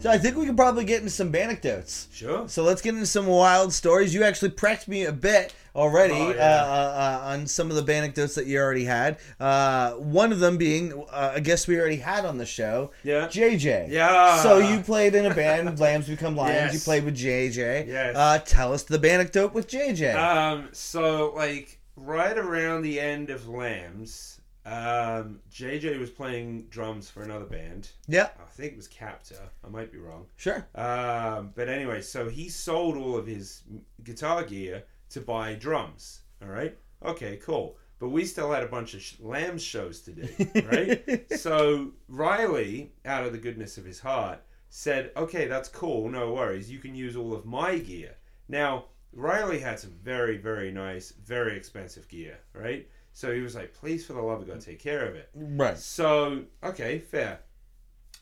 So I think we can probably get into some anecdotes. sure. So let's get into some wild stories. You actually prepped me a bit already Oh, yeah. uh, uh, uh, on some of the anecdotes that you already had. Uh, one of them being uh, a guest we already had on the show, Yeah. JJ. Yeah. So you played in a band, Lambs Become Lions. Yes. You played with JJ. Yes. Uh, tell us the anecdote with JJ. Um, so like right around the end of Lambs, um, JJ was playing drums for another band. yeah, I think it was Captor. I might be wrong. sure. Um, but anyway, so he sold all of his guitar gear to buy drums. All right. Okay, cool. but we still had a bunch of sh- lambs shows to do, right? so Riley, out of the goodness of his heart, said, "Okay, that's cool. No worries. You can use all of my gear." Now Riley had some very, very nice, very expensive gear, right? So he was like, "Please, for the love of God, take care of it." Right. So okay, fair.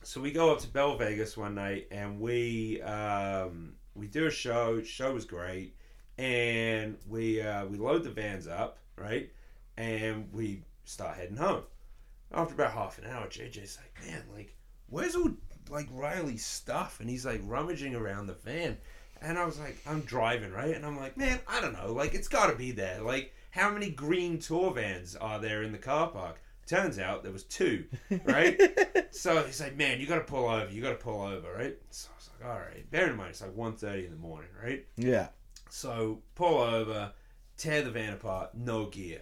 So we go up to Bell Vegas one night and we um, we do a show. Show was great, and we uh, we load the vans up, right, and we start heading home. After about half an hour, JJ's like, "Man, like, where's all like Riley's stuff?" And he's like rummaging around the van, and I was like, "I'm driving, right?" And I'm like, "Man, I don't know. Like, it's got to be there. Like, how many green tour vans are there in the car park?" Turns out there was two, right? so he's like, "Man, you got to pull over. You got to pull over, right?" So I was like, "All right." Bear in mind, it's like 1.30 in the morning, right? Yeah. So pull over, tear the van apart, no gear.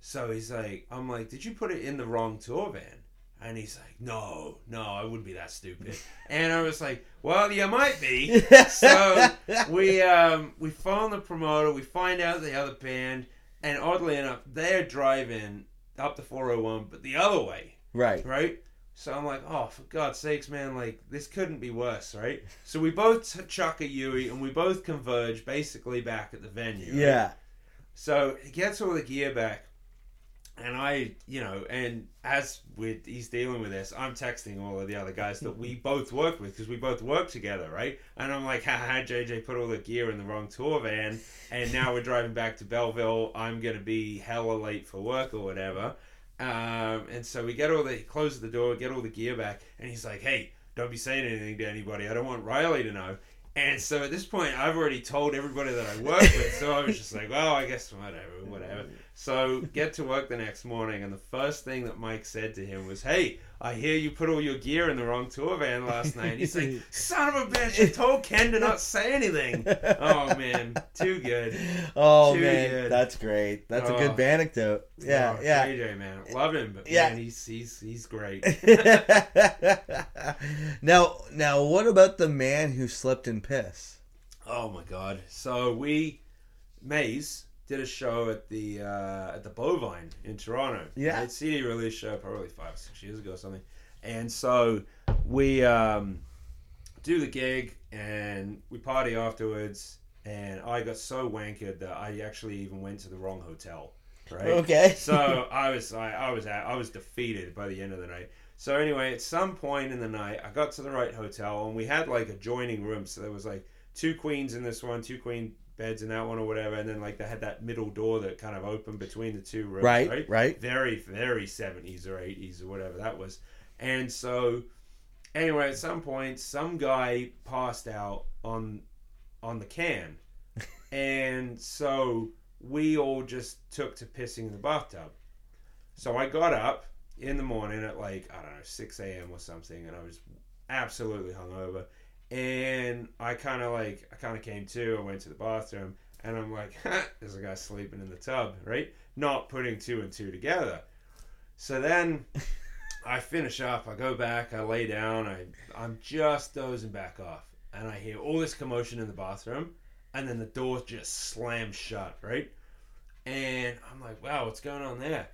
So he's like, I'm like, did you put it in the wrong tour van? And he's like, no, no, I wouldn't be that stupid. And I was like, well, you might be. so we um, we phone the promoter, we find out the other band, and oddly enough, they're driving up the 401, but the other way, Right. right? So I'm like, oh, for God's sakes, man, like, this couldn't be worse, right? So we both chuck a Yui and we both converge basically back at the venue. right? Yeah. So he gets all the gear back, and I, you know, and as with he's dealing with this, I'm texting all of the other guys that we both work with because we both work together, right? And I'm like, haha, JJ put all the gear in the wrong tour van, and now we're driving back to Belleville. I'm gonna be hella late for work or whatever. Um, and so we get all the close the door, get all the gear back, and he's like, hey, don't be saying anything to anybody. I don't want Riley to know. And so at this point, I've already told everybody that I work with, so I was just like, well, I guess whatever, whatever. So get to work the next morning, and the first thing that Mike said to him was, hey, I hear you put all your gear in the wrong tour van last night. And he's like, son of a bitch, I told Ken to not say anything. Oh, man, too good. Oh Too man, good. that's great. That's a Oh. good anecdote. Yeah, Oh, yeah. JJ, man, love him, but Yeah. man, he's he's he's great. now, now, what about the man who slept in piss? Oh my god! So we, Maze, did a show at the uh, at the Bovine in Toronto. Yeah. It's CD release show probably five six years ago or something. And so we um, do the gig and we party afterwards. And I got so wankered that I actually even went to the wrong hotel. Right. Okay. so I was I, I was at, I was defeated by the end of the night. So anyway, at some point in the night, I got to the right hotel and we had like adjoining rooms. So there was like two queens in this one, two queen beds in that one or whatever, and then like they had that middle door that kind of opened between the two rooms. Right, Right. right. Very very seventies or eighties or whatever that was. And so anyway, at some point, some guy passed out on on the can, and so we all just took to pissing in the bathtub. So I got up in the morning at like, I don't know, 6 a.m. or something, and I was absolutely hungover. And I kind of like, I kind of came to, I went to the bathroom, and I'm like, there's a guy sleeping in the tub, right? Not putting two and two together. So then I finish up, I go back, I lay down, I, I'm just dozing back off, and I hear all this commotion in the bathroom, and then the door just slams shut, right? And I'm like, wow, what's going on there?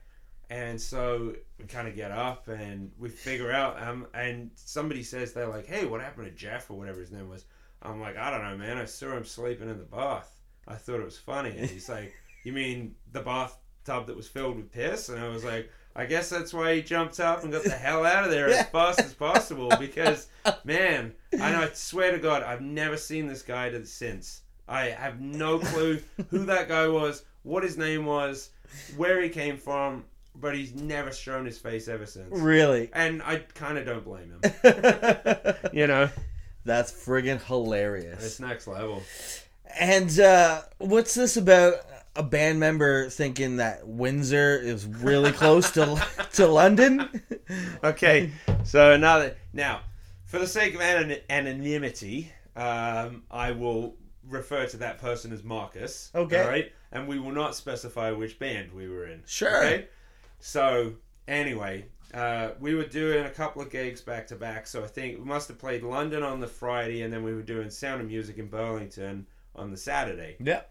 And so we kind of get up and we figure out, um, and somebody says they're like, hey, what happened to Jeff or whatever his name was? I'm like, I don't know, man. I saw him sleeping in the bath. I thought it was funny. And he's like, you mean the bathtub that was filled with piss? And I was like, I guess that's why he jumped up and got the hell out of there as fast as possible because, man, and I swear to God, I've never seen this guy since. I have no clue who that guy was, what his name was, where he came from, but he's never shown his face ever since. Really? And I kind of don't blame him. You know, That's friggin' hilarious. it's next level. And uh, what's this about a band member thinking that Windsor is really close to to London? Okay, so now that now, for the sake of anon- anonymity, um, I will refer to that person as Marcus. Okay. All right, and we will not specify which band we were in. Sure. Okay. So anyway, uh, we were doing a couple of gigs back to back. So I think we must have played London on the Friday, and then we were doing Sound of Music in Burlington on the Saturday. Yep.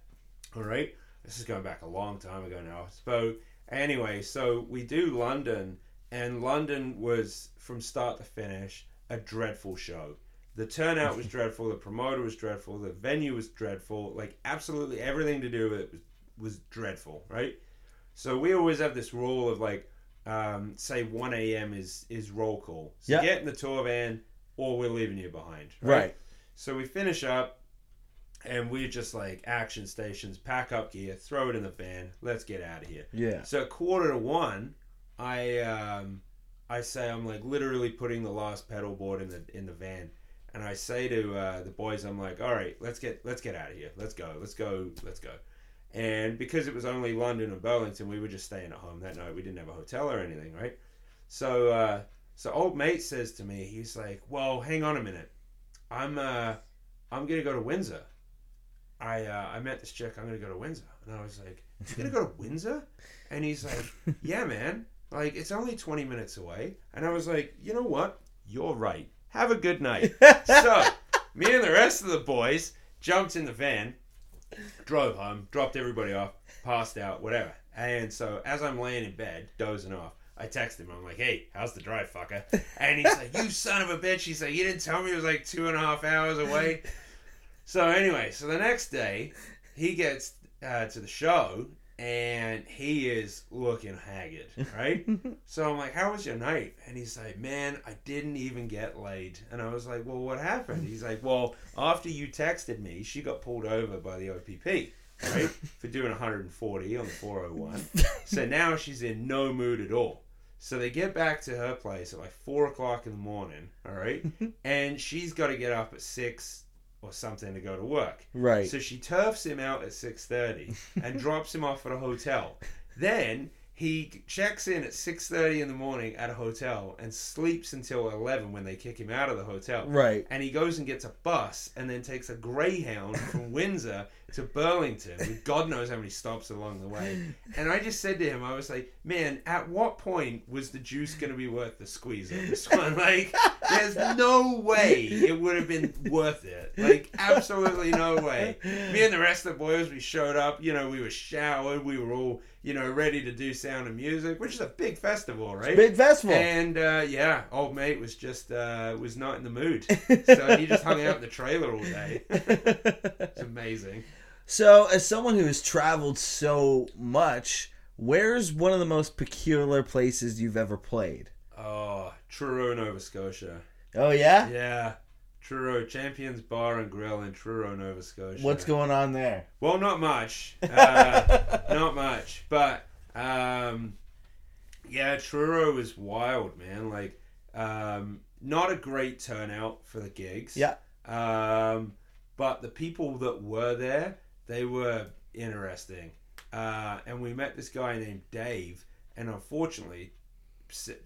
All right. This is going back a long time ago now. So Anyway, so we do London, and London was from start to finish a dreadful show. The turnout was dreadful. The promoter was dreadful. The venue was dreadful. Like absolutely everything to do with it was, was dreadful, right? So we always have this rule of like, um, say 1 a.m. is is roll call. So Yeah. get in the tour van, or we're leaving you behind. Right. So we finish up, and we're just like action stations, pack up gear, throw it in the van, let's get out of here. Yeah. So quarter to one, I um, I say I'm like literally putting the last pedal board in the in the van, and I say to uh, the boys, I'm like, all right, let's get let's get out of here, let's go, let's go, let's go. And because it was only London and Burlington, we were just staying at home that night. We didn't have a hotel or anything, right? So uh, so old mate says to me, he's like, well, hang on a minute, I'm uh, I'm gonna go to Windsor. I uh, I met this chick. I'm gonna go to Windsor, and I was like, "You gonna go to Windsor?" And he's like, "Yeah, man. Like it's only 20 minutes away." And I was like, "You know what? You're right. Have a good night." so me and the rest of the boys jumped in the van, drove home, dropped everybody off, passed out, whatever. And so as I'm laying in bed, dozing off. I text him. I'm like, "Hey, how's the drive, fucker?" And he's like, "You son of a bitch!" He's like, "You didn't tell me it was like two and a half hours away." So anyway, so the next day he gets uh, to the show and he is looking haggard, right? so I'm like, "How was your night?" And he's like, "Man, I didn't even get laid." And I was like, "Well, what happened?" He's like, "Well, after you texted me, she got pulled over by the OPP." Right for doing 140 on the 401. So now she's in no mood at all. So they get back to her place at like four o'clock in the morning. All right, and she's got to get up at six or something to go to work. Right. So she turfs him out at 6.30 and drops him off at a hotel. Then he checks in at 6.30 in the morning at a hotel and sleeps until 11 when they kick him out of the hotel. Right. And he goes and gets a bus and then takes a Greyhound from Windsor to Burlington with God knows how many stops along the way. And I just said to him, I was like, man, at what point was the juice going to be worth the squeeze on this one? Like, there's no way it would have been worth it. Like, absolutely no way. Me and the rest of the boys, we showed up, you know, we were showered, we were all, you know, ready to do sound and music, which is a big festival, right? Big festival. And uh, yeah, old mate was just uh, was not in the mood, so he just hung out in the trailer all day. it's amazing. So, as someone who has traveled so much, where's one of the most peculiar places you've ever played? Oh, Truro, Nova Scotia. Oh yeah. Yeah, Truro Champions Bar and Grill in Truro, Nova Scotia. What's going on there? Well, not much. Uh, not much, but um, yeah, Truro was wild, man. Like, um, not a great turnout for the gigs. Yeah. Um, but the people that were there, they were interesting. Uh, and we met this guy named Dave, and unfortunately,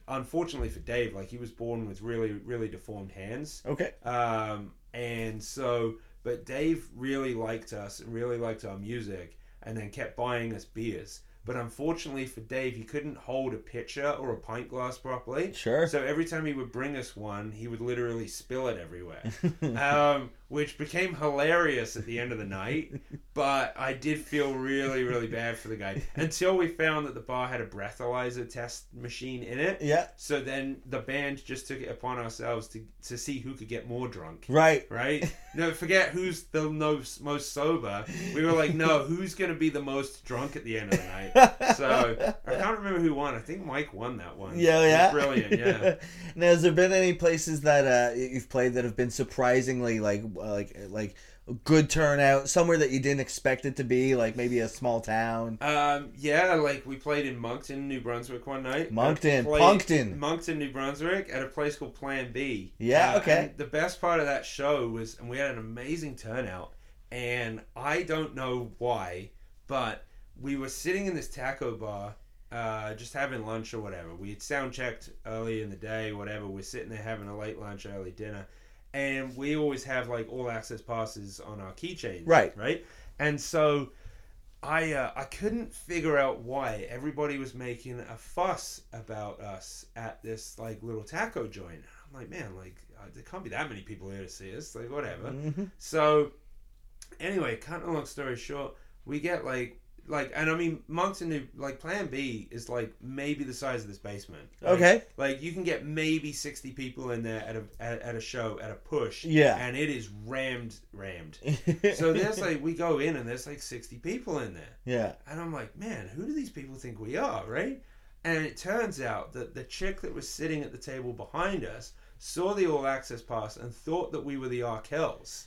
unfortunately for Dave, like he was born with really, really deformed hands. Okay. Um, and so, but Dave really liked us and really liked our music, and then kept buying us beers. But unfortunately for Dave, he couldn't hold a pitcher or a pint glass properly. Sure. So every time he would bring us one, he would literally spill it everywhere, um, which became hilarious at the end of the night. But I did feel really, really bad for the guy until we found that the bar had a breathalyzer test machine in it. Yeah. So then the band just took it upon ourselves to, to see who could get more drunk. Right. Right? No, forget who's the most, most sober. We were like, no, who's going to be the most drunk at the end of the night? So I can't remember who won. I think Mike won that one. Yeah, yeah. Brilliant, yeah. now, has there been any places that uh, you've played that have been surprisingly like uh, like like good turnout, somewhere that you didn't expect it to be, like maybe a small town? Um, yeah, like we played in Moncton, New Brunswick one night. Moncton, Puncton. Moncton, New Brunswick, at a place called Plan B. Yeah, Uh, okay. the best part of that show was, and we had an amazing turnout, and I don't know why, but we were sitting in this taco bar, uh, just having lunch or whatever. We had sound checked early in the day, whatever. We're sitting there having a late lunch, early dinner, and we always have like all access passes on our keychains, Right. Right, and so. I uh, I couldn't figure out why everybody was making a fuss about us at this like little taco joint. I'm like, man, like uh, there can't be that many people here to see us. Like whatever. Mhm. So anyway, cut a long story short, we get like like, and I mean, Monks and like Plan B is like maybe the size of this basement. right? Okay. Like you can get maybe sixty people in there at a at, at a show at a push. Yeah. And it is rammed, rammed. so there's like we go in and there's like sixty people in there. yeah. And I'm like, man, who do these people think we are, right? And it turns out that the chick that was sitting at the table behind us saw the all access pass and thought that we were the Arkells.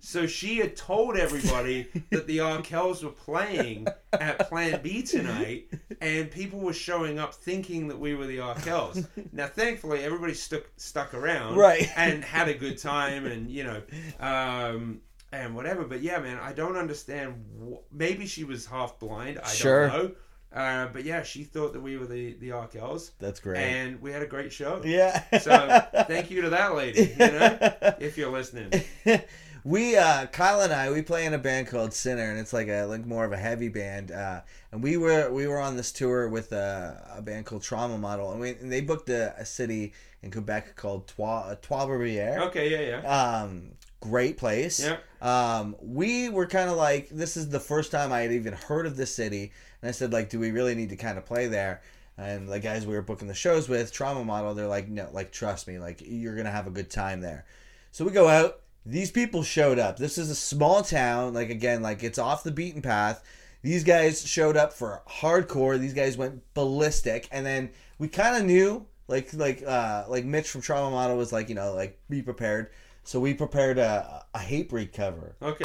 So she had told everybody that the Arkells were playing at Plan B tonight, and people were showing up thinking that we were the Arkells. Now, thankfully, everybody stuck stuck around, Right. and had a good time, and you know, um, and whatever. But yeah, man, I don't understand. Wh- Maybe she was half blind. I Sure. don't know. Uh, but yeah, she thought that we were the the Arkells, That's great. and we had a great show. yeah. So thank you to that lady. You know, if you're listening. we uh Kyle and I we play in a band called Sinner and it's like a like more of a heavy band uh and we were we were on this tour with a, a band called Trauma Model and, we, and they booked a, a city in Quebec called Trois Trois Rivières. Okay, yeah, yeah. Um great place. Yeah. Um we were kind of like this is the first time I had even heard of this city and I said like do we really need to kind of play there? And the guys we were booking the shows with, Trauma Model, they're like, no, like, trust me, like, you're going to have a good time there. So we go out. These people showed up. This is a small town. Like, again, like, it's off the beaten path. These guys showed up for hardcore. These guys went ballistic. And then we kind of knew, like, like, uh, like Mitch from Trauma Model was like, you know, like, be prepared. So we prepared a, a Hatebreed cover. Okay.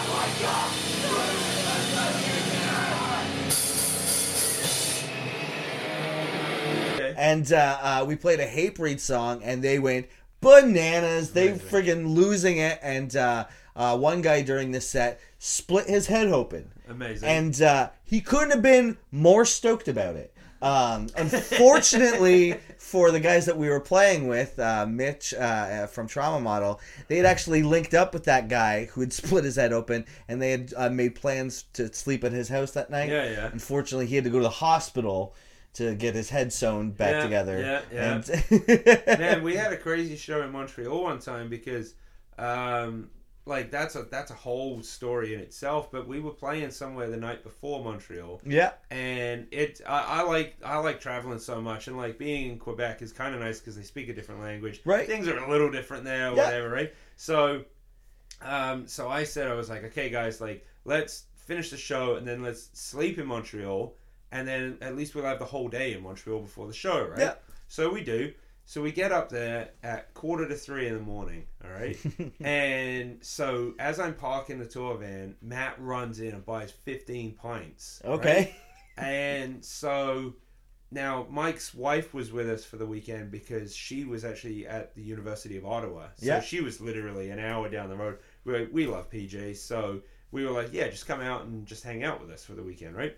And uh, uh, we played a hate Hatebreed song, and they went bananas. They friggin' losing it, and uh, uh, one guy during this set split his head open, Amazing. and uh, he couldn't have been more stoked about it. Um, unfortunately for the guys that we were playing with, uh, Mitch uh, uh, from Trauma Model, they had actually linked up with that guy who had split his head open, and they had uh, made plans to sleep at his house that night. Yeah, yeah. Unfortunately, he had to go to the hospital to get his head sewn back Yeah, together. yeah, yeah. And Man, we had a crazy show in Montreal one time because, um, like that's a that's a whole story in itself. But we were playing somewhere the night before Montreal, yeah, and it I, I like I like traveling so much, and like being in Quebec is kind of nice because they speak a different language. Right. Things are a little different there, or Yeah. whatever, right? So, um, so I said I was like, okay, guys, like let's finish the show and then let's sleep in Montreal, and then at least we'll have the whole day in Montreal before the show, right? Yeah. So we do. So we get up there at quarter to three in the morning, all right? and so as I'm parking the tour van, Matt runs in and buys 15 pints. right? okay. And so now Mike's wife was with us for the weekend because she was actually at the University of Ottawa. So Yeah. she was literally an hour down the road. We, we love PJ, so we were like, yeah, just come out and just hang out with us for the weekend, right?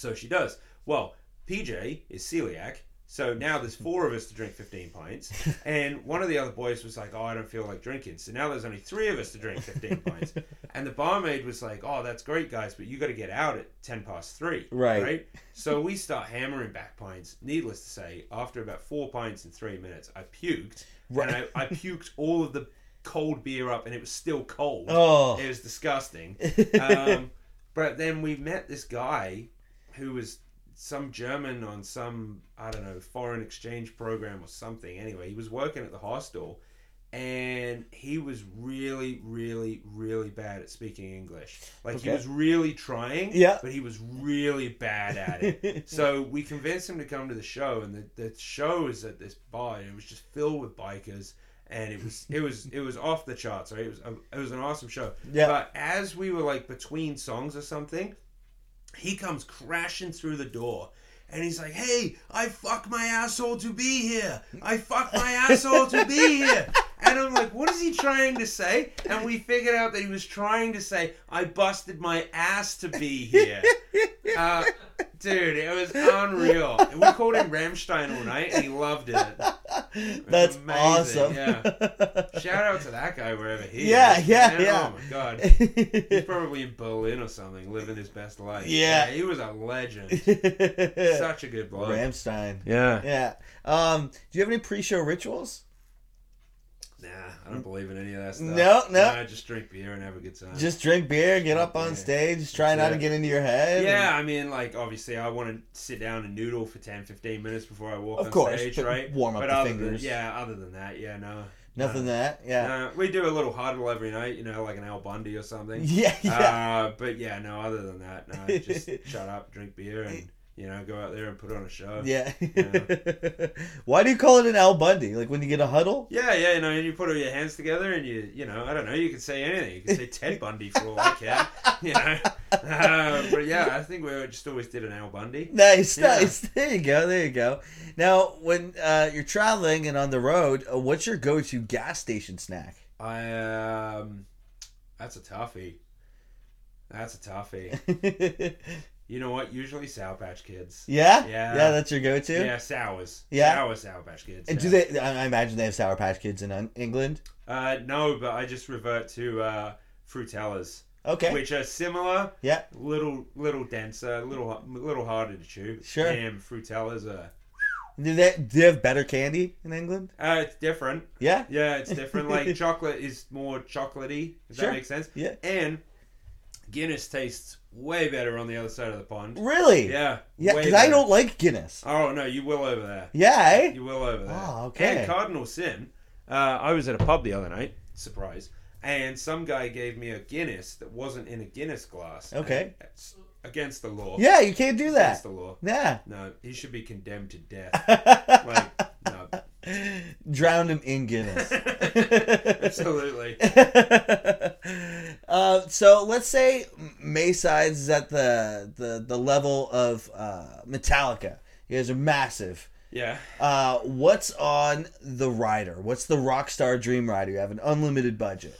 So she does. Well, PJ is celiac. So now there's four of us to drink 15 pints. And one of the other boys was like, oh, I don't feel like drinking. So now there's only three of us to drink 15 pints. And the barmaid was like, oh, that's great, guys, but you got to get out at 10 past three. Right. Right? So we start hammering back pints. Needless to say, after about four pints in three minutes, I puked. Right. And I, I puked all of the cold beer up, and it was still cold. Oh. It was disgusting. Um, but then we met this guy who was some German on some I don't know foreign exchange program or something. Anyway, he was working at the hostel, and he was really, really, really bad at speaking English. Like he was really trying, Yeah. but he was really bad at it. so we convinced him to come to the show, and the, the show is at this bar, and it was just filled with bikers. And it was it was it was off the charts, right? It was a, it was an awesome show. Yeah. But as we were like between songs or something, he comes crashing through the door. And he's like, hey, I fuck my asshole to be here. I fuck my asshole to be here. And I'm like, what is he trying to say? And we figured out that he was trying to say, I busted my ass to be here. Uh, dude, it was unreal. And we called him Ramstein all night, and he loved it. That's amazing, awesome. Yeah. Shout out to that guy wherever he Yeah, is. yeah, man. yeah. Oh my god. He's probably in Berlin or something, living his best life. Yeah. he was a legend. Such a good boy. Ramstein. Yeah. Yeah. Um, do you have any pre-show rituals? Nah, I don't believe in any of that stuff. No, no. Nah, just drink beer and have a good time. Just drink beer, get up on Yeah. stage, try not to get into your head. yeah, I mean, like, obviously, I want to sit down and noodle for 10, 15 minutes before I walk Of on course, stage, right? warm up but the fingers. Than, yeah, other than that, yeah, no. Nothing no. that. Yeah. No, we do a little huddle every night, you know, like an Al Bundy or something. Yeah. Yeah. Uh, but yeah, no, other than that, no, just shut up, drink beer, and, you know, go out there and put on a show. yeah. Yeah. Why do you call it an Al Bundy? Like when you get a huddle? Yeah, yeah, you know, and you put all your hands together and you, you know, I don't know, you could say anything. You could say Ted Bundy for all I care, you know. Uh, but yeah, I think we just always did an Al Bundy. Nice, Yeah. nice. There you go. There you go. Now, when uh, you're traveling and on the road, uh, what's your go-to gas station snack? I, um, that's a toughie. That's a toughie. You know what? Usually Sour Patch Kids. yeah, Yeah. yeah. That's your go-to. Yeah, sours. Yeah. Sour Sour Patch Kids. And yeah. do they? I imagine they have Sour Patch Kids in uh, England. Uh, no, but I just revert to uh, Fruittellas, Okay. which are similar, Yeah. little little denser, little little harder to chew. Sure. Damn, Fruittellas are. Do they? Do they have better candy in England? Uh, it's different. Yeah. Yeah, it's different. Like chocolate is more chocolatey. If Sure. that makes sense. Yeah. And Guinness tastes way better on the other side of the pond. Really? Yeah. Yeah, because I don't like Guinness. Oh no, you will over there. Yeah. Eh? You will over there. Oh, okay. And Cardinal Sin. Uh, I was at a pub the other night. Surprise. And some guy gave me a Guinness that wasn't in a Guinness glass. Okay. Against the law. Yeah, you can't do that. Against the law. Yeah. No, he should be condemned to death. like, no. Drowned him in Guinness. Absolutely. uh, so let's say Maysides is at the the, the level of uh, Metallica. You guys are massive. Yeah. Uh, what's on the rider? What's the Rockstar Dream Rider? You have an unlimited budget.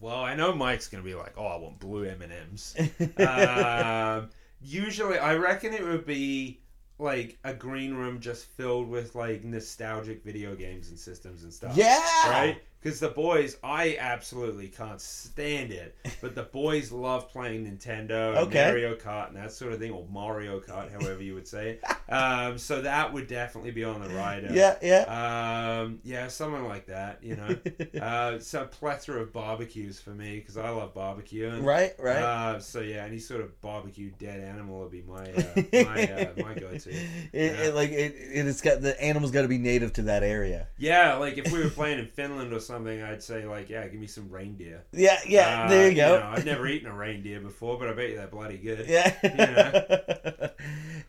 Well, I know Mike's gonna be like, "Oh, I want blue M and M's." Um, Usually, I reckon it would be like a green room just filled with like nostalgic video games and systems and stuff. Yeah. Right? Because the boys, I absolutely can't stand it, but the boys love playing Nintendo, and Okay. Mario Kart, and that sort of thing, or Mario Kart, however you would say it. Um, so that would definitely be on the rider. Yeah, yeah. Um, yeah, something like that, you know. uh, a plethora of barbecues for me because I love barbecue. And, right, right. Uh, so yeah, any sort of barbecue dead animal would be my uh, my uh, my go-to. It, it, like it, it's got the animal's got to be native to that area. Yeah, like if we were playing in Finland or something, I'd say like, yeah, give me some reindeer. Yeah, yeah. Uh, there you go. know, I've never eaten a reindeer before, but I bet you they're bloody good. Yeah.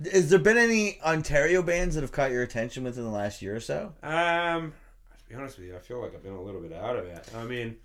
Has there been any Ontario bands that have caught your attention within the last year or so? Um, to be honest with you, I feel like I've been a little bit out of it. I mean,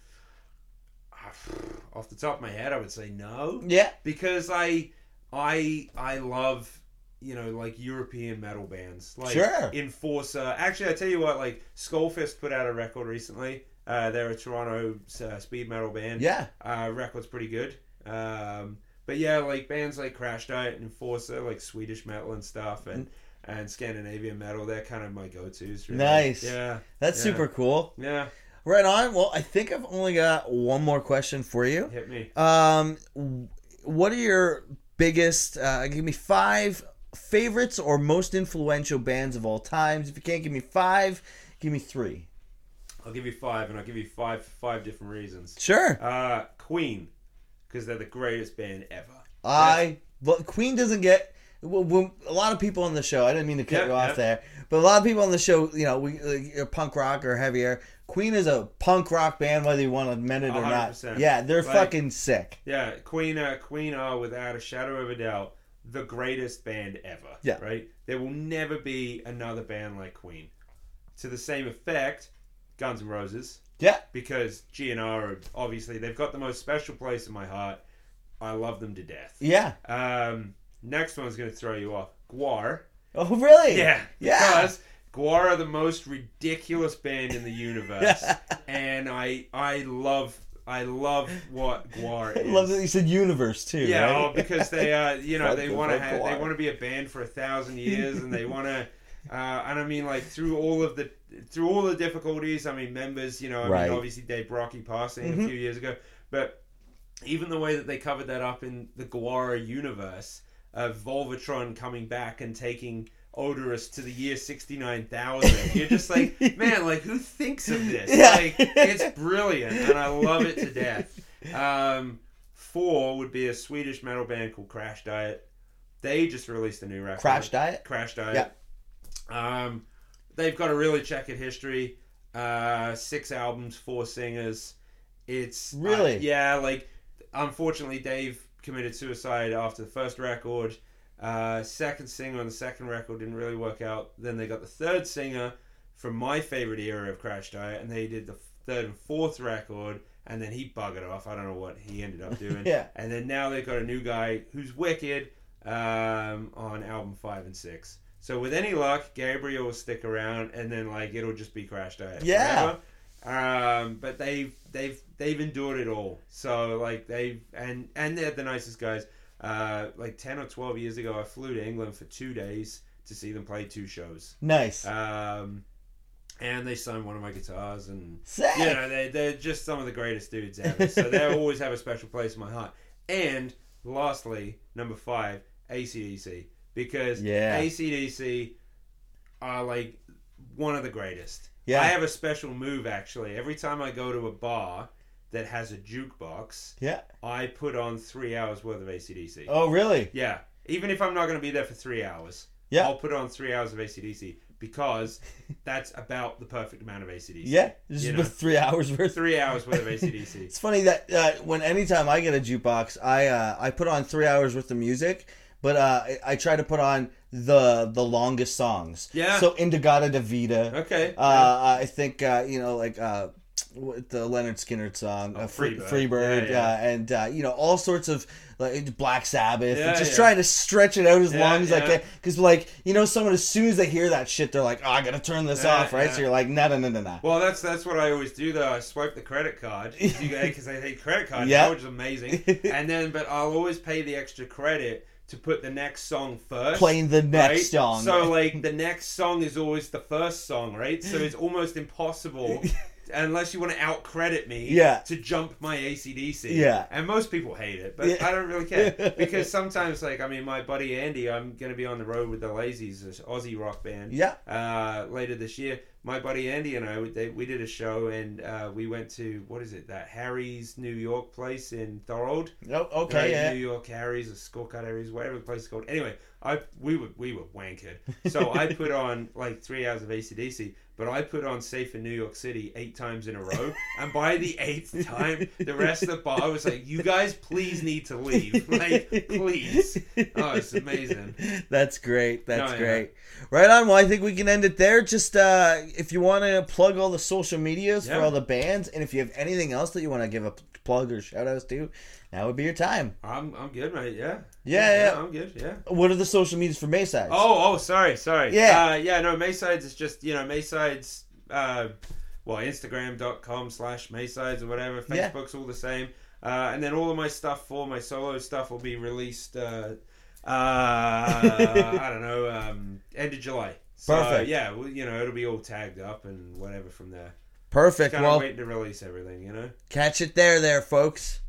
off the top of my head, I would say no. Yeah. because I I I love you know like European metal bands like Sure. Enforcer. Actually, I tell you what, like Skullfist put out a record recently. Uh, they're a Toronto uh, speed metal band. Yeah. uh, record's pretty good. Um, but yeah, like bands like Crash Diet and Enforcer, like Swedish metal and stuff, and and Scandinavian metal, they're kind of my go-to's. Really. Nice. Yeah. That's Yeah. super cool. Yeah. Right on. Well, I think I've only got one more question for you. Hit me. Um, what are your biggest? Uh, give me five favorites or most influential bands of all times. If you can't give me five, give me three. I'll give you five, and I'll give you five five different reasons. Sure. Uh, Queen, because they're the greatest band ever. I but Queen doesn't get. Well, a lot of people on the show. I didn't mean to cut Yeah, you off yeah. there, but a lot of people on the show, you know, we uh, punk rock or heavier. Queen is a punk rock band, whether you want to admit it or not. 100%. Yeah, they're Like- fucking sick. Yeah, Queen. Uh, Queen are without a shadow of a doubt the greatest band ever. Yeah. Right. There will never be another band like Queen. To the same effect, Guns N' Roses, Yeah, because GNR are obviously they've got the most special place in my heart. I love them to death. yeah. Um, next one's gonna throw you off. GWAR. Oh, really? Yeah, Yeah. Because GWAR are the most ridiculous band in the universe, and I I love I love what GWAR I is. love that you said universe too. Yeah, right? oh, because they uh you know they want to fuck have they want to be a band for a thousand years, and they want to. Uh, and I mean, like through all of the through all the difficulties. I mean, members. You know, I Right. mean, obviously Dave Brockie passing Mhm. a few years ago, but even the way that they covered that up in the Guara universe of Vulvatron coming back and taking Oderus to the year 69,000. You're just like, man, like who thinks of this? Yeah. Like it's brilliant and I love it to death. Um, four would be a Swedish metal band called Crash Diet. They just released a new record. Crash Diet? Crash Diet. Yeah. Um, they've got a really checkered history. Uh, six albums, four singers. It's uh, Really? yeah. Like, unfortunately, Dave committed suicide after the first record. Uh, second singer on the second record didn't really work out. Then they got the third singer from my favorite era of Crash Diet, and they did the third and fourth record, and then he buggered off. I don't know what he ended up doing. Yeah. And then now they've got a new guy who's wicked um, on album five and six. So with any luck, Gabriel will stick around, and then like it'll just be Crash Diet. Yeah. Um, but they've they've they've endured it all. So like they've and and they're the nicest guys. Uh, like ten or twelve years ago, I flew to England for two days to see them play two shows. Nice. Um, and they signed one of my guitars, and Sick. you know they they're just some of the greatest dudes ever. So they always have a special place in my heart. And lastly, number five, ACDC, because Yeah. ACDC are like one of the greatest. Yeah. I have a special move actually. Every time I go to a bar that has a jukebox, Yeah. I put on three hours worth of ACDC. Oh, really? Yeah. Even if I'm not going to be there for three hours, Yeah. I'll put on three hours of ACDC because that's about the perfect amount of ACDC. Yeah. This You is know. three hours worth. Three hours worth of ACDC. It's funny that uh, when anytime I get a jukebox, I uh, I put on three hours worth of music, but uh, I, I try to put on the the longest songs. Yeah. So In-A-Gadda-Da-Vida. Okay. Uh, I think uh, you know like uh, the Lynyrd Skynyrd song, Oh, uh, Free, Freebird. Freebird, Yeah, yeah. Uh, and uh, you know all sorts of like Black Sabbath, Yeah, and just trying to stretch it out as long as I can. Because like you know, someone as soon as they hear that shit, they're like, oh, I gotta turn this off, right? So you're like, no, no, no, no, no. Well, that's that's what I always do though. I swipe the credit card because I hate credit card Yeah. which is amazing. and then, but I'll always pay the extra credit to put the next song first. Playing the next right? song. So like the next song is always the first song, right? So it's almost impossible. Unless you want to out credit me, Yeah. to jump my ACDC, Yeah. and most people hate it, but Yeah. I don't really care because sometimes, like, I mean, my buddy Andy, I'm gonna be on the road with the Lazys, this Aussie rock band, Yeah. uh, later this year. My buddy Andy and I, we, they, we did a show and uh, we went to what is it? That Harry's New York place in Thorold. Oh, okay, Right? yeah. New York Harry's or Scorecard Harry's, whatever the place is called. Anyway, I we were we were wankered. So I put on like three hours of ACDC, but I put on Safe in New York City eight times in a row. and by the eighth time, the rest of the bar was like, "You guys, please need to leave. Like, please." Oh, it's amazing. That's great. That's No, yeah. great. Right on. Well, I think we can end it there. Just uh, if you want to plug all the social medias for all the bands, and if you have anything else that you want to give a plug or shout outs to, now would be your time. I'm I'm good, mate. Yeah. Yeah, yeah. I'm good. Yeah. What are the social medias for Maysides? Oh, oh, sorry, sorry. Yeah. uh, yeah. No, Maysides is just you know Maysides. Uh, well, Instagram.com slash Maysides or whatever. Yeah. Facebook's all the same. Uh, and then all of my stuff for my solo stuff will be released. Uh, uh, I don't know. Um, end of July. So, Perfect. Yeah. Well, you know, it'll be all tagged up and whatever from there. Perfect. Kind of Well, waiting to release everything. You know. catch it there, there, folks.